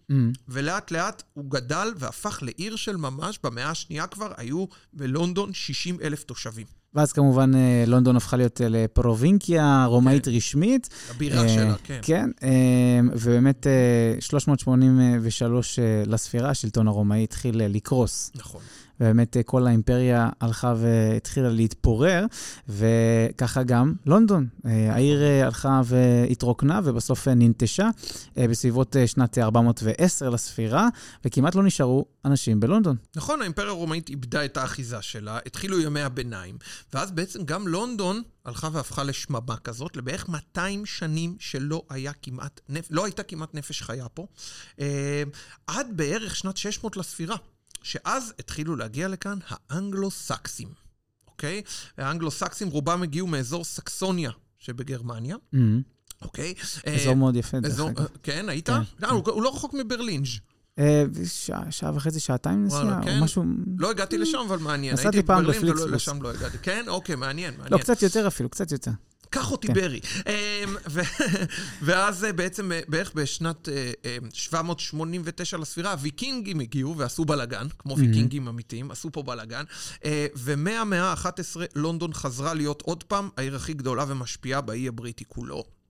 ולאט לאט הוא גדל והפך לעיר של ממש, במאה השנייה כבר היו בלונדון 60 אלף תושבים. ואז כמובן אה, לונדון הפכה להיות אה, לפרובינקיה רומאית רשמית. הבירה אה, שלה, כן. כן, ובאמת אה, 383 אה, לספירה, השלטון הרומאי התחיל לקרוס. נכון. ובאמת אה, כל האימפריה הלכה והתחילה להתפורר, וככה גם לונדון. אה, העיר אה, הלכה והתרוקנה, ובסוף ננטשה בסביבות שנת 410 לספירה, וכמעט לא נשארו אנשים בלונדון. נכון, האימפריה הרומאית איבדה את האחיזה שלה, התחילו ימי הביניים, ואז בעצם גם לונדון הלכה והפכה לשממה כזאת, לבערך 200 שנים שלא היה כמעט. לא הייתה כמעט נפש חיה פה, עד בערך שנת 600 לספירה, שאז התחילו להגיע לכאן האנגלו-סקסים, אוקיי? האנגלו-סקסים רובם הגיעו מאזור סקסוניה שבגרמניה, Mm, אוקיי? אזור אה, מאוד יפה, דרך אגב. כן, היית? כן, לא, הוא הוא לא רחוק מברלינג'. אה, שעה וחצי, שעתיים נסיעה, כן? או משהו... לא הגעתי לשם, אבל מעניין. נסעתי הייתי פעם בברלין בפליקסבוס. ולשם לא הגעתי. כן? אוקיי, מעניין, מעניין. לא, קצת יותר אפילו, קצת יותר. קח אותי כן. ברי. אמ, [laughs] ואז אה, בעצם אה, בערך בשנת אה, אה, 789 לספירה, הוויקינגים הגיעו ועשו בלאגן, כמו ויקינגים אמיתיים, עשו פה בלאגן. אה, ומהמאה ה-11 לונדון חזרה להיות עוד פעם העיר הכי גדולה ומשפיעה באי הבריטי כולו.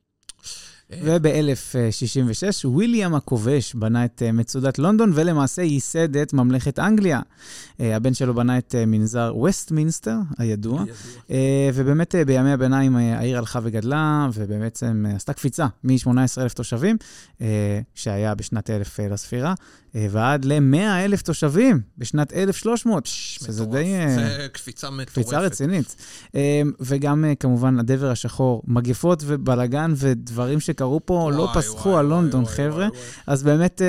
וב-1066 וויליאם הכובש בנה את אה, מצודת לונדון ולמעשה ייסד את ממלכת אנגליה. אה, הבן שלו בנה את אה, מנזר וסטמינסטר הידוע, ובאמת בימי הביניים העיר הלכה וגדלה, ובעצם עשתה קפיצה מ-18,000 תושבים, שהיה בשנת 1000 לספירה, ועד ל-100 אלף תושבים בשנת 1300, שזה די... זה קפיצה מטורפת. קפיצה רצינית. וגם כמובן הדבר השחור, מגפות ובלאגן ודברים שקרו פה לא פסחו על לונדון, חבר'ה. אז באמת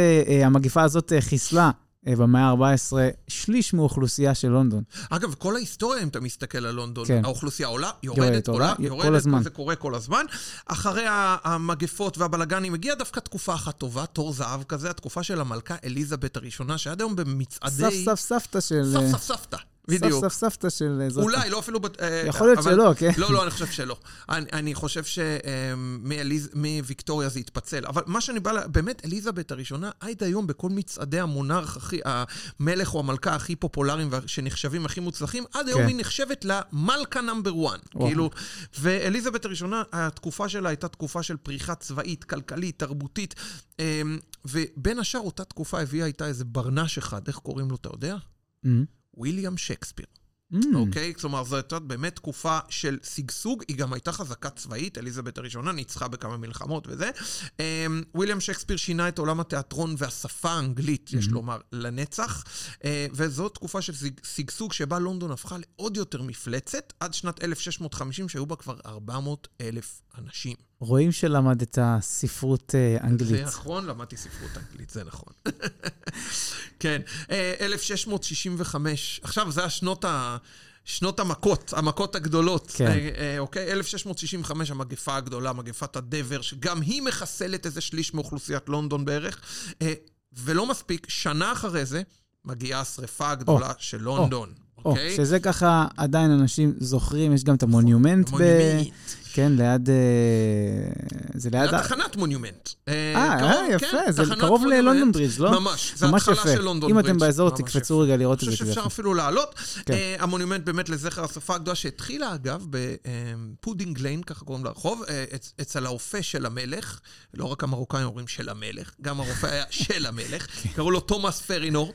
המגפה הזאת חיסלה במאה ה-14, שליש מאוכלוסייה של לונדון. אגב, כל ההיסטוריה, אם אתה מסתכל על לונדון, כן. האוכלוסייה עולה, יורדת, עולה, עולה, יורדת, כל הזמן. זה קורה כל הזמן. אחרי המגפות והבלגנים הגיעה דווקא תקופה אחת טובה, תור זהב כזה, התקופה של המלכה אליזבת הראשונה, שעד היום במצעדי... סף סף סבתא של... סף סף סבתא. בדיוק. סף סף סבתא של זאת. אולי, לא אפילו... אה, יכול להיות שלא, כן. לא, לא, אני חושב שלא. אני, אני חושב שמוויקטוריה זה התפצל. אבל מה שאני בא ל... באמת, אליזבת הראשונה, עד היום בכל מצעדי המונרך הכי... המלך או המלכה הכי פופולריים שנחשבים הכי מוצלחים, עד היום כן. היא נחשבת למלכה נאמבר 1. וואו. כאילו, ואליזבת הראשונה, התקופה שלה הייתה תקופה של פריחה צבאית, כלכלית, תרבותית, ובין השאר, אותה תקופה הביאה איתה איזה ברנש אחד, איך קוראים לו, אתה יודע? Mm, וויליאם שייקספיר. mm. אוקיי? כלומר, זו הייתה באמת תקופה של שגשוג, היא גם הייתה חזקה צבאית, אליזבת הראשונה ניצחה בכמה מלחמות וזה. אמ, וויליאם שייקספיר שינה את עולם התיאטרון והשפה האנגלית, יש לומר, לנצח, אה, וזו תקופה של שג- שגשוג שבה לונדון הפכה לעוד יותר מפלצת, עד שנת 1650, שהיו בה כבר 400 אלף אנשים. רואים שלמד את הספרות אה, זה אנגלית. נכון, למדתי ספרות אנגלית, זה נכון. [laughs] כן, אה, 1665. עכשיו, זה השנות ה... שנות המכות, המכות הגדולות. כן. אה, אה, אוקיי? 1665, המגפה הגדולה, מגפת הדבר, שגם היא מחסלת איזה שליש מאוכלוסיית לונדון בערך. אה, ולא מספיק, שנה אחרי זה מגיעה השריפה הגדולה של לונדון. או, אוקיי? שזה ככה עדיין אנשים זוכרים, יש גם את המונומנט. ב- מונומנט. כן, ליד... אה, זה ליד... ליד תחנת מונומנט. אה, קרוב- אה, כן, יפה, זה קרוב. ללונדון ברידג', לא? ממש, זה ממש התחלה יפה. של לונדון אם ברידג'. אתם באזור, תקפצו. רגע לראות את אני זה. חושב כי זה שאפשר. אפילו לעלות. כן. אה, המונומנט באמת לזכר השרפה הגדולה, שהתחילה אגב בפודינג ליין, ככה קוראים לרחוב, אה, אצ- אצל האופה של המלך. לא רק המרוקאים אומרים של המלך, גם הרופא היה [laughs] של המלך. כן. קראו לו תומאס פרינור.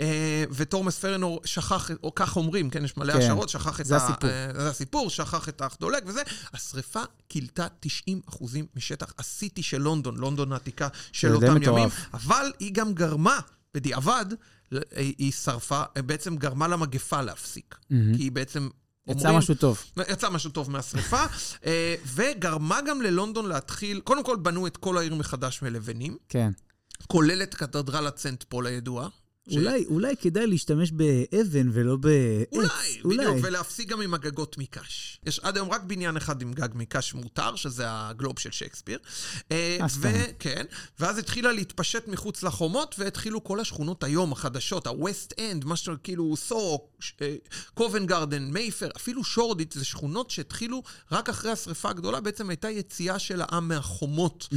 אה, ותומאס פרינור שכח, או כך אומרים, כן, יש מלא. השערות, שכח את זה ה... הסיפור. אה, זה הסיפור, שכח את האח דולק וזה. השריפה כילתה 90 אחוזים משטח הסיטי של לונדון, לונדון העתיקה של אותם ימים. אבל היא גם גרמה, בדיעבד, היא שרפה, בעצם גרמה למגפה להפסיק. מהמם. כי היא בעצם... יצא אומרים- משהו טוב. יצא משהו טוב מהשריפה, אה, וגרמה גם ללונדון להתחיל, קודם כל בנו את כל העיר מחדש מלבנים, כן. כולל את קתדרלת סנט פול הידועה. ש- אולי, אולי כדאי להשתמש באבן ולא בעץ. אולי, בדיוק, ולהפסיק גם עם הגגות מקש. יש עד היום רק בניין אחד עם גג מקש מותר, שזה הגלוב של שייקספיר. אה, סתם. וכן, ואז התחילה להתפשט מחוץ לחומות, והתחילו כל השכונות היום החדשות, ה-West End, מה שכאילו סוק, קובן גרדן, מייפר, אפילו שורדיט, זה שכונות שהתחילו רק אחרי השריפה הגדולה, בעצם הייתה יציאה של העם מהחומות.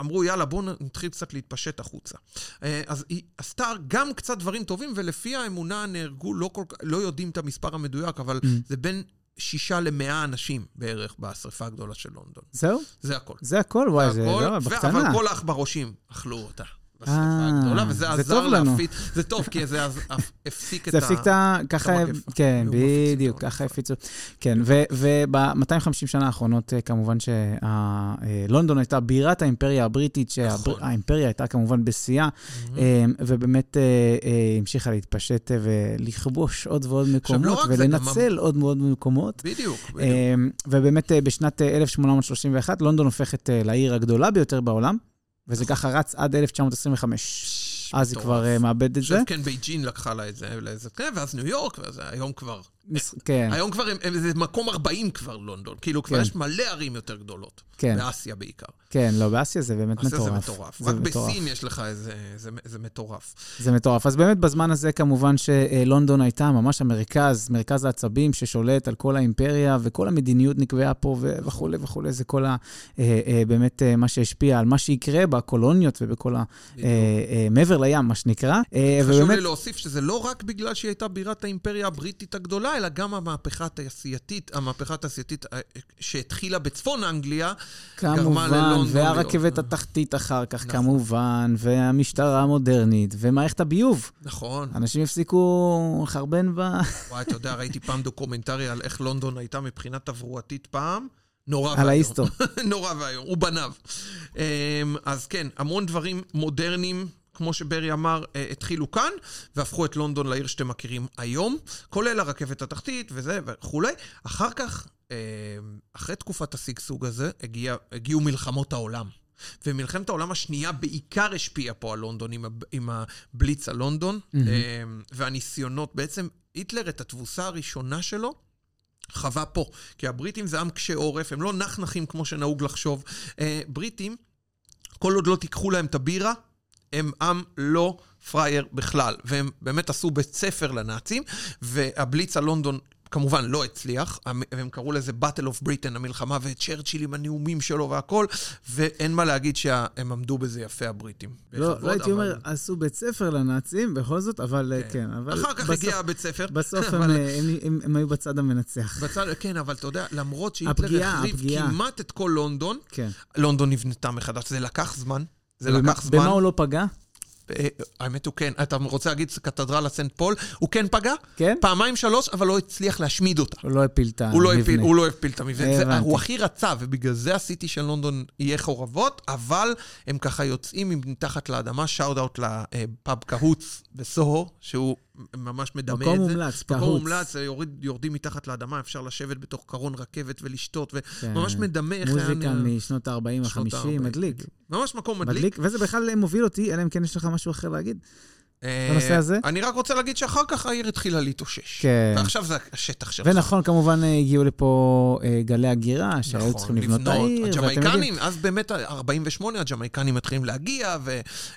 אמרו, יאללה, בואו נתחיל קצת להתפשט החוצה. אה, אז היא עשתה גם קצת דברים טובים, ולפי האמונה נהרגו, לא, כל, לא יודעים את המספר המדויק, אבל זה בין שישה למאה אנשים בערך בשריפה הגדולה של לונדון. זהו? זה הכל. זה הכל? וואי, זה הכל, לא, בקטנה. אבל כל העכברושים אכלו אותה. בשריפה אה, הגדולה, וזה זה עזר טוב לנו. להפיץ, זה טוב, כי זה [laughs] הפסיק את זה ה... הפסיק את ה... ככה. כן, בדיוק. ככה הפיצו. כן, וב-250 שנה האחרונות, אה, כמובן שלונדון הייתה בירת האימפריה הבריטית, נכון. שהאימפריה הייתה כמובן בשיאה, אה, ובאמת אה, אה, המשיכה להתפשט ולכבוש עוד ועוד מקומות, לא זה, גם ולנצל עוד ועוד מקומות. בדיוק, בדיוק. ובאמת בשנת אה, 1831, לונדון הופכת לעיר הגדולה ביותר בעולם, וזה ככה רץ עד 1925. אז היא. כבר אה, מאבדת את זה. כן, בייג'ין לקחה לה את זה, כן, ואז ניו יורק, ואז היום כבר... מס- כן, היום כבר, הם- הם- זה מקום 40 כבר לונדון. כאילו, כבר כן. יש מלא ערים יותר גדולות. כן. באסיה בעיקר. כן, לא, באסיה זה באמת אסיה מטורף. זה מטורף. זה רק מטורף. בסין יש לך איזה... זה- זה מטורף. זה מטורף. אז באמת בזמן הזה כמובן שלונדון הייתה ממש המרכז, מרכז העצבים ששולט על כל האימפריה, וכל המדיניות נקבעה פה וכולי וכולי. זה כל ה... אה, אה, באמת אה, מה שהשפיע על מה שיקרה בקולוניות ובכל ה... אה, אה, מעבר לים, מה שנקרא. אה, חשוב ובאמת, לי להוסיף שזה לא רק בגלל שהיא הייתה בירת האימפריה הבריטית הגדולה, אלא גם המהפכה התעשייתית, המהפכה התעשייתית אה, שהתחילה בצפון אנגליה, גרמה כמובן, ללונדון והרכבת להיות- התחתית אחר כך, נכון. כמובן, והמשטרה המודרנית, ומערכת הביוב. נכון. אנשים הפסיקו לחרבן ב... [laughs] וואי, אתה יודע, ראיתי פעם דוקומנטרי על איך לונדון הייתה מבחינה תברואתית פעם. נורא על ואיום. ההיסטור. [laughs] נורא ואיום, הוא בניו. אמ, אז כן, המון דברים מודרניים, כמו שברי אמר, אה, התחילו כאן, והפכו את לונדון לעיר שאתם מכירים היום, כולל הרכבת התחתית וזה וכולי. אחר כך, אמ, אחרי תקופת השגשוג הזה, הגיע, הגיעו מלחמות העולם. ומלחמת העולם השנייה בעיקר השפיעה פה על לונדון, עם, הב- עם הבליץ על לונדון, מהמם. אמ, והניסיונות, בעצם היטלר את התבוסה הראשונה שלו, חווה פה. כי הבריטים זה עם קשה עורף, הם לא נחנחים כמו שנהוג לחשוב. אה, בריטים, כל עוד לא תיקחו להם את הבירה, הם עם לא פראייר בכלל. והם באמת עשו בית ספר לנאצים, והבליץ על לונדון כמובן לא הצליח, והם קראו לזה Battle of Britain, המלחמה, וצ'רצ'יל עם הנאומים שלו והכל, ואין מה להגיד שהם עמדו בזה יפה, הבריטים. לא, בכבוד, לא הייתי אבל- אומר, עשו בית ספר לנאצים, בכל זאת, אבל אה, כן. אבל אחר כך בסוף- הגיע הבית ספר. בסוף [laughs] הם, אבל- אה, הם- הם- הם היו בצד המנצח. בצד, כן, אבל אתה יודע, למרות שהיטלר החריב. כמעט את כל לונדון, כן. לונדון נבנתה מחדש. זה לקח זמן. זה לקח זמן. במה הוא לא פגע? אה, האמת הוא כן. אתה רוצה להגיד קתדרלה סנט פול? הוא כן פגע? כן? פעמיים שלוש, אבל לא הצליח להשמיד אותה. הוא לא הפיל את המבנה. הוא לא הפיל, הוא לא הפיל את המבנה. הוא הכי רצה, ובגלל זה הסיטי של לונדון יהיה חורבות, אבל הם ככה יוצאים מתחת לאדמה, shout out לפאב Cahoots בסוהו, שהוא ממש מדמה את זה. מקום מומלץ, מקום Cahoots. מומלץ, יורד, יורדים מתחת לאדמה, אפשר לשבת בתוך קרון רכבת ולשתות, כן. וממש מדמה איך. מוזיקה נראה. משנות ה-40, שנות ה-50, ה-40, מדליק. ממש מקום מדליק. מדליק, וזה בכלל מוביל אותי, אלא אם כן יש לך משהו אחר להגיד. אה, בנושא הזה? אני רק רוצה להגיד שאחר כך העיר התחילה להתאושש. כן. ועכשיו זה השטח שלך. ונכון, כמובן אה, הגיעו לפה אה, גלי הגירה, שהיו נכון, צריכים לבנות את העיר. הג'מייקנים, אז באמת, 48, הג'מייקנים מתחילים להגיע,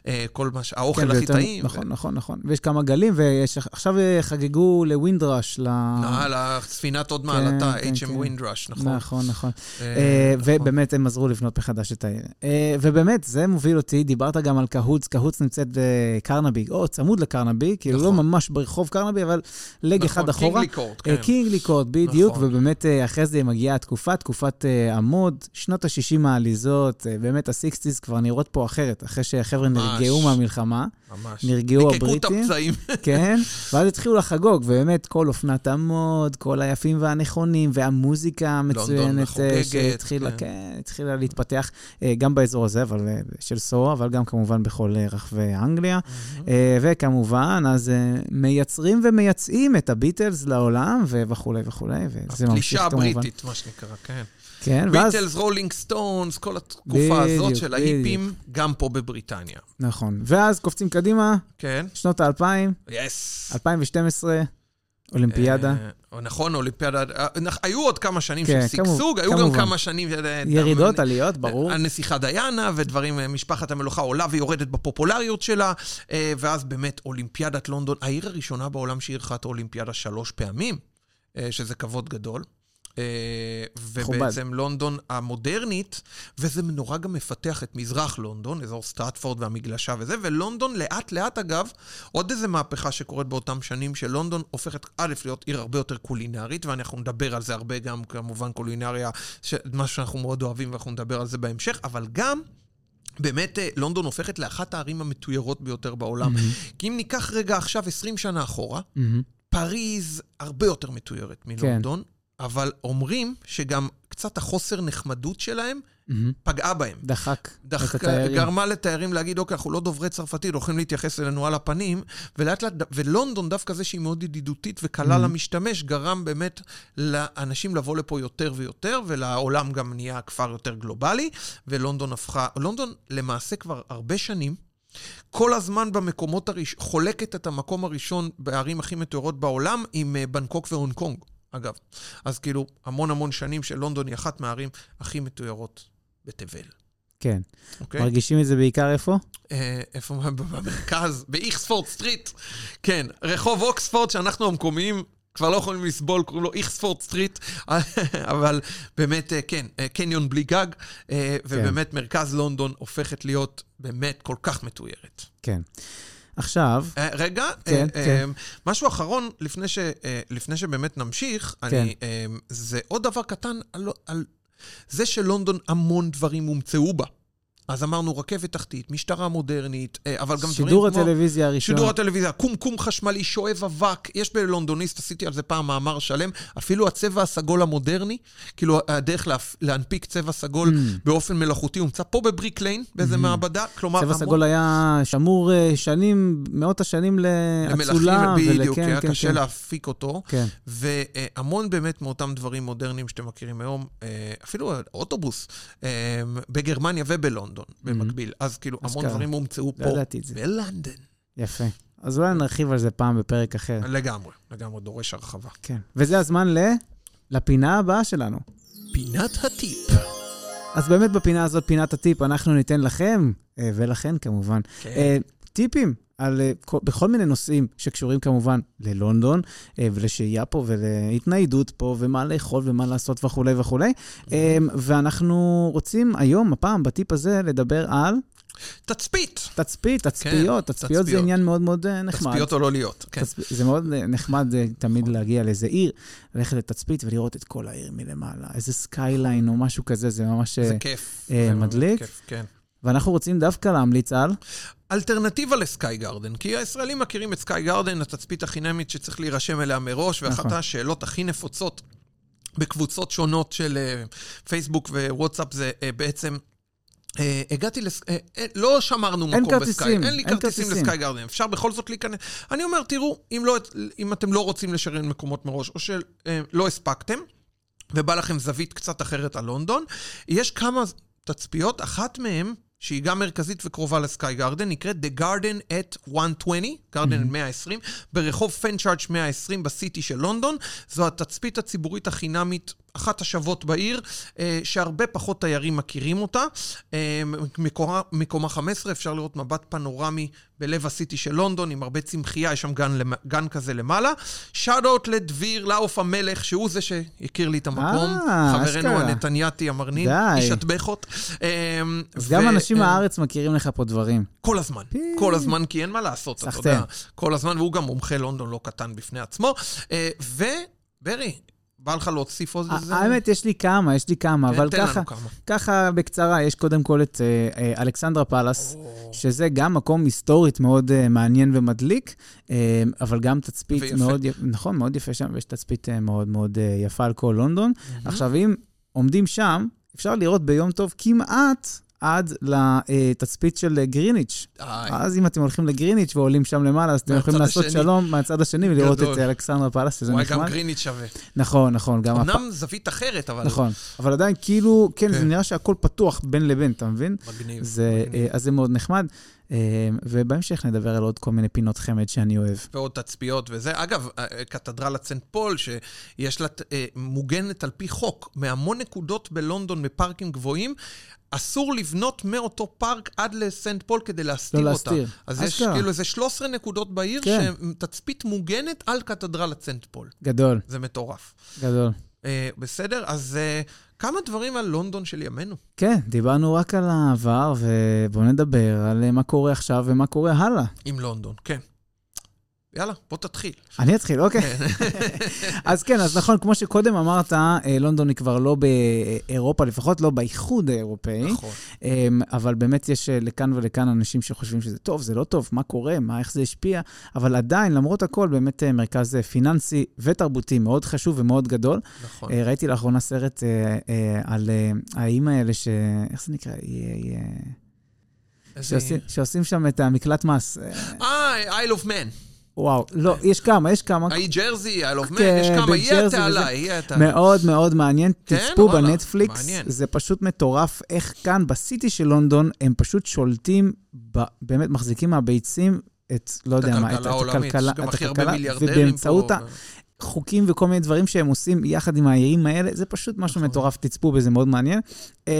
וכל מה ש... האוכל כן, הכי ויותר- טעים. נכון, נכון, נכון. ויש כמה גלים, ועכשיו חגגו לווינדרש. ל- על הספינת עוד כן, מעלתה, כן, HM כן. ווינדרש, נכון. נכון, נכון. אה, נכון. ובאמת, הם עזרו לבנות מחדש את העיר. אה, ובאמת, זה מוביל אותי, דיברת גם על קהוץ, קהוץ נמצאת בקרנבי, או צמוד לקרנבי, כאילו לא נכון. ממש ברחוב קרנבי, אבל לג אחד נכון, אחורה. קינגלי קורט, אה, כן. קינגלי קורט, בדיוק, נכון. ובאמת אה, אחרי זה מגיעה התקופה, תקופת אה, עמוד, שנות ה-60 העליזות, אה, באמת ה-60's כבר נראות פה אחרת, אחרי שהחבר'ה. נרגעו מהמלחמה, ממש. נרגעו הבריטים. [laughs] כן, ואז התחילו לחגוג, ובאמת כל אופנת המוד, כל היפים והנכונים, והמוזיקה המצוינת אה, שהתחילה, כן. כן, התחילה להתפתח אה, גם באזור הזה, אבל אה, של סוהו, אבל גם כמובן בכל אה, רחבי אנגליה. אה, וכמובן, אז אה, מייצרים ומייצאים את הביטלס לעולם, וכולי וכולי, וזה ממשיך הפלישה כמובן. הבריטית, מה שנקרא, כן. כן, ואז, ביטלס, רולינג סטונס, כל התקופה הזאת בדיוק, של ההיפים, גם פה בבריטניה. נכון. ואז קופצים קדימה, כן? שנות האלפיים, yes. 2012, אולימפיאדה. אה, נכון, אולימפיאדה. אה, היו עוד כמה שנים כן, של שגשוג, היו גם כמובן. כמה שנים... אה, ירידות, אה, עליות, ברור. הנסיכה דיאנה ודברים, אה, משפחת המלוכה עולה ויורדת בפופולריות שלה, אה, ואז באמת אולימפיאדת לונדון, העיר הראשונה בעולם שאירחה את האולימפיאדה שלוש פעמים, אה, שזה כבוד גדול. אה, ובעצם לונדון המודרנית, וזה נורא גם מפתח את מזרח לונדון, אזור סטרטפורד והמגלשה וזה, ולונדון לאט לאט אגב, עוד איזה מהפכה שקורית באותם שנים, שלונדון הופכת א' להיות עיר הרבה יותר קולינרית, ואנחנו נדבר על זה הרבה גם כמובן קולינריה, ש- מה שאנחנו מאוד אוהבים ואנחנו נדבר על זה בהמשך, אבל גם... באמת, אה, לונדון הופכת לאחת הערים המתוירות ביותר בעולם. כי אם ניקח רגע עכשיו 20 שנה אחורה, מהמם. פריז הרבה יותר מתוירת מלונדון, אבל אומרים שגם קצת החוסר נחמדות שלהם מהמם. פגעה בהם. דחק את דחקה, התיירים. גרמה לתיירים להגיד, אוקיי, אנחנו לא דוברי צרפתית, הולכים להתייחס אלינו על הפנים, ולאט לאט, ולונדון, דווקא זה שהיא מאוד ידידותית וקלה Mhm. למשתמש, גרם באמת לאנשים לבוא לפה יותר ויותר, ולעולם גם נהיה כפר יותר גלובלי, ולונדון הפכה, לונדון למעשה כבר הרבה שנים, כל הזמן במקומות הראשון, חולקת את המקום הראשון בערים הכי מתוירות בעולם עם אה, בנקוק והונג קונג, אגב. אז כאילו, המון המון שנים שלונדון היא אחת מהערים הכי מתוארות בתבל. כן. אוקיי? מרגישים את זה בעיקר איפה? אה, איפה, במרכז, באוקספורד סטריט. כן, רחוב אוקספורד, שאנחנו המקומיים כבר לא יכולים לסבול, קוראים לו איכספורד street, [laughs] אבל באמת, אה, כן, אה, קניון בלי גג, אה, ובאמת מרכז לונדון הופכת להיות באמת כל כך מתוירת. כן. עכשיו, אה, רגע, כן, אה, כן. אה, משהו אחרון, לפני ש- לפני שבאמת נמשיך, כן. אני, זה עוד דבר קטן על- על זה שלונדון המון דברים הומצאו בה. אז אמרנו רכבת תחתית, משטרה מודרנית, אה, אבל גם דברים כמו... שידור הטלוויזיה הראשון. שידור הטלוויזיה, קומקום חשמלי, שואב אבק, יש בלונדוניסט, עשיתי על זה פעם מאמר שלם, אפילו הצבע הסגול המודרני, כאילו הדרך להפ... להנפיק צבע סגול Mm. באופן מלאכותי, הומצא פה בבריק ליין, באיזה מעבדה, כלומר... צבע המון- סגול היה שמור אה, שנים, מאות השנים לאצולה. למלכים, בדיוק, ולכן, היה כן, קשה כן. להפיק אותו. כן. והמון באמת מאותם דברים מודרניים שאתם מכירים היום, אה, אפילו אוטובוס, בגרמניה ובלונדון במקביל. אז כאילו, המון. דברים הומצאו לא פה, ידעתי את זה. בלונדון. יפה. אז אולי נרחיב על זה פעם בפרק אחר. לגמרי, לגמרי, דורש הרחבה. כן. וזה הזמן ל... לפינה הבאה שלנו. פינת הטיפ. אז באמת בפינה הזאת, פינת הטיפ, אנחנו ניתן לכם, אה, ולכן כמובן, כן. טיפים על, אה, כל- בכל מיני נושאים שקשורים כמובן ללונדון, אה, ולשהייה פה, ולהתניידות פה, ומה לאכול ומה לעשות וכולי וכולי. אה, ואנחנו רוצים היום, הפעם, בטיפ הזה, לדבר על תצפית. תצפית, תצפיות. תצפיות זה. עניין מאוד מאוד אה, נחמד. תצפיות או לא להיות. כן. תצפ... זה מאוד נחמד תמיד להגיע לאיזה עיר, ללכת לתצפית ולראות את כל העיר מלמעלה. איזה skyline או משהו כזה, זה ממש... זה כיף. אה, זה מדליק? כיף, כן. ואנחנו רוצים דווקא להמליץ על... אלטרנטיבה לסקאי גרדן, כי הישראלים מכירים את סקאי גרדן, התצפית החינמית שצריך להירשם אליה מראש, ואחת נכון. השאלות הכי נפוצות בקבוצות שונות של אה, פייסבוק ווואטסאפ זה אה, בעצם... אה, הגעתי לס... אה, אה, לא שמרנו מקום כרטיסים, בסקאי, אין לי אין כרטיסים כרטיסים. לסקאי גרדן, אפשר בכל זאת להיכנס. אני אומר, תראו, אם, לא, אם אתם לא רוצים לשריין מקומות מראש, או שלא הספקתם, ובא לכם זווית קצת אחרת על לונדון, יש כמה תצפיות, אחת מהן, שהיא גם מרכזית וקרובה לסקאי גרדן, נקראת The Garden at 120, גרדן 120, ברחוב פנצ'ארץ' 120 בסיטי של לונדון. זו התצפית הציבורית החינמית, אחת השוות בעיר, אה, שהרבה פחות תיירים מכירים אותה. אה, מקומה, מקומה 15, אפשר לראות מבט פנורמי בלב הסיטי של לונדון, עם הרבה צמחייה, יש שם גן, גן כזה למעלה. שאט-אוט לדביר לעוף המלך, שהוא זה שהכיר לי את המקום. אה, חברנו אשכרה. הנתניאתי המרנין, די. איש הטבחות. אמ, אז ו- גם אנשים אה, מהארץ מכירים לך פה דברים. כל הזמן, כל הזמן, כי אין מה לעשות, אתה סחטיין. יודע. כל הזמן, והוא גם מומחה לונדון לא קטן בפני עצמו. אה, וברי, בא לך להוסיף עוד איזה... האמת, יש לי כמה, יש לי כמה, כן, אבל ככה, כמה. ככה בקצרה, יש קודם כל את אה, אה, אלכסנדרה פלאס, שזה גם מקום היסטורית מאוד אה, מעניין ומדליק, אה, אבל גם תצפית ויפה. מאוד יפה, נכון, מאוד יפה שם, ויש תצפית אה, מאוד מאוד אה, יפה על כל לונדון. עכשיו, אם עומדים שם, אפשר לראות ביום טוב כמעט עד לתצפית של גריניץ'. אז אם אתם הולכים לגריניץ' ועולים שם למעלה, אז אתם יכולים לעשות. שלום מהצד השני ולראות. את אלכסנדרה פלאס, שזה וואי, גם נחמד. גרינית שווה. נכון, נכון, אמנם זווית אחרת, אבל... נכון, אבל עדיין כאילו, כן, זה כן. נראה שהכל פתוח בין לבין, אתה מבין? מגניב. אה, אז זה מאוד נחמד. אה, ובהמשך נדבר על עוד כל מיני פינות חמד שאני אוהב. ועוד תצפיות וזה. אגב, אה, קתדרלת סנט פול, שיש לה, אה, מוגנת על פי חוק, מהמון נקודות בלונדון בפארקים גבוהים, אסור לבנות מאותו פארק עד לסנט פול כדי להסתיר לא אותה. להסתיר. אז יש אשכרה. כאילו איזה 13 נקודות בעיר, כן. שתצפית מוגנת על קתדרלת סנט פול. גדול, זה מטורף. גדול. אה, בסדר? אז אה, כמה דברים על לונדון של ימינו. כן, דיברנו רק על העבר, ובואו נדבר על אה, מה קורה עכשיו ומה קורה הלאה. עם לונדון, כן. יאללה, בוא תתחיל. אני אתחיל, אוקיי. [laughs] אז כן, אז נכון, כמו שקודם אמרת, אה, לונדון היא כבר לא באירופה, לפחות לא באיחוד האירופאי. נכון. אמ, אבל באמת יש אה, לכאן ולכאן אנשים שחושבים שזה טוב, זה לא טוב, מה קורה, מה, איך זה השפיע, אבל עדיין, למרות הכל, באמת אה, מרכז פיננסי ותרבותי מאוד חשוב ומאוד גדול. נכון. ראיתי לאחרונה סרט על האיים האלה ש... איך זה נקרא? שעושים, שם את המקלט מס. אה, אה, Isle of Man. וואו, לא, יש כמה, יש כמה. האי ג'רזי, Isle of Man, כן, יש כמה, בג'רזי התעלה. יהיה התעלה. מאוד מאוד מעניין, כן? תצפו בנטפליקס. זה פשוט מטורף איך כאן בסיטי של לונדון הם פשוט שולטים, באמת מחזיקים מהביצים את, לא את יודע מה, הכלכלה את הכי הרבה הכלכלה, ובאמצעות פה. ה... חוקים וכל מיני דברים שהם עושים יחד עם העירים האלה, זה פשוט משהו נכון. מטורף, תצפו בזה, מאוד מעניין. אמ,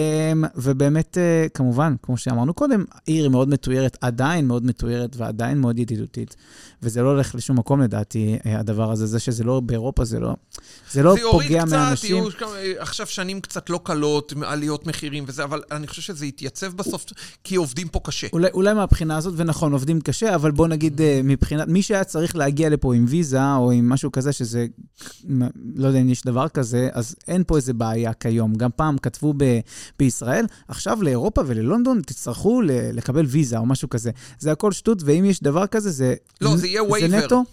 ובאמת, אה, כמובן, כמו שאמרנו קודם, העיר היא מאוד מתוירת, עדיין מאוד מתוירת ועדיין מאוד ידידותית. וזה לא הולך לשום מקום לדעתי, אה, הדבר הזה. זה שזה לא באירופה, זה לא, זה לא זה יוריד פוגע קצת, מאנשים. יהיו כמה- עכשיו שנים קצת לא קלות, עליות מחירים וזה, אבל אני חושב שזה יתייצב בסוף, כי עובדים פה קשה. אולי, אולי מהבחינה הזאת, ונכון, עובדים קשה, אבל בוא נגיד, אה, מבחינת, מי שהיה צריך להגיע לפה עם ויזה, או עם משהו כזה, שזה, לא יודע אם יש דבר כזה, אז אין פה איזה בעיה כיום. גם פעם כתבו ב, בישראל, עכשיו לאירופה וללונדון תצטרכו ל, לקבל ויזה, או משהו כזה. זה הכל שטות, ואם יש דבר כזה, זה... לא, זה יהיה waiver. זה נטו.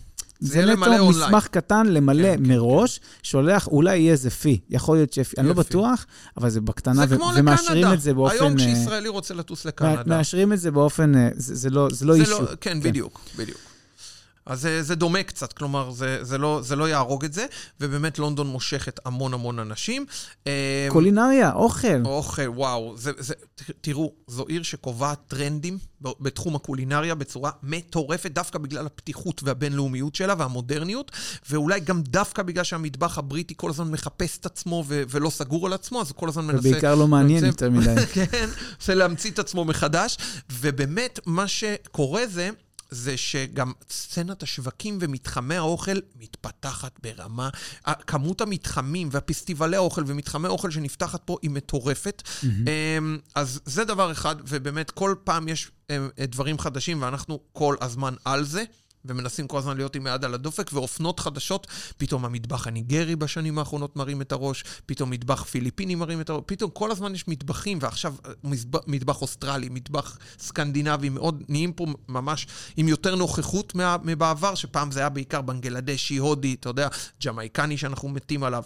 זה זה נטו. מסמך קטן למלא כן, כן, מראש, שולח, אולי יהיה איזה פי, יכול להיות שפי, אני לא. בטוח, אבל זה בקטנה, זה ו- ומאשרים לקנדה. את זה באופן... היום אה, כשישראלי רוצה לטוס לקנדה. מאשרים את זה באופן, אה, זה זה לא זה לא זה אישו. לא, כן, בדיוק, בדיוק. אז זה, זה דומה קצת, כלומר, זה, זה, לא, זה לא יהרוג את זה, ובאמת לונדון מושכת המון המון אנשים. אה, קולינריה, אוכל. אוכל, וואו, זה, זה, תראו, זו עיר שקובעת טרנדים בתחום הקולינריה בצורה מטורפת, דווקא בגלל הפתיחות והבינלאומיות שלה והמודרניות, ואולי גם דווקא בגלל שהמטבח הבריטי כל הזמן מחפש את עצמו ו- ולא סגור על עצמו, אז הוא כל הזמן מנסה... ובעיקר לא מעניין יותר מדי. [laughs] כן, רוצה להמציא את עצמו מחדש, ובאמת, מה שקורה זה... זה שגם סצנת השווקים ומתחמי האוכל מתפתחת ברמה. כמות המתחמים והפסטיבלי האוכל ומתחמי האוכל שנפתחת פה היא מטורפת. אמ, אז זה דבר אחד, ובאמת כל פעם יש אמ, דברים חדשים, ואנחנו כל הזמן על זה. ומנסים כל הזמן להיות עם היד על הדופק, ואופנות חדשות, פתאום המטבח הניגרי בשנים האחרונות מרים את הראש, פתאום מטבח פיליפיני מרים את הראש, פתאום כל הזמן יש מטבחים, ועכשיו אה, מזב- מטבח אוסטרלי, מטבח סקנדינבי, מאוד נהיים פה ממש עם יותר נוכחות מה, מבעבר, שפעם זה היה בעיקר בנגלדשי, הודי, אתה יודע, ג'מייקני שאנחנו מתים עליו.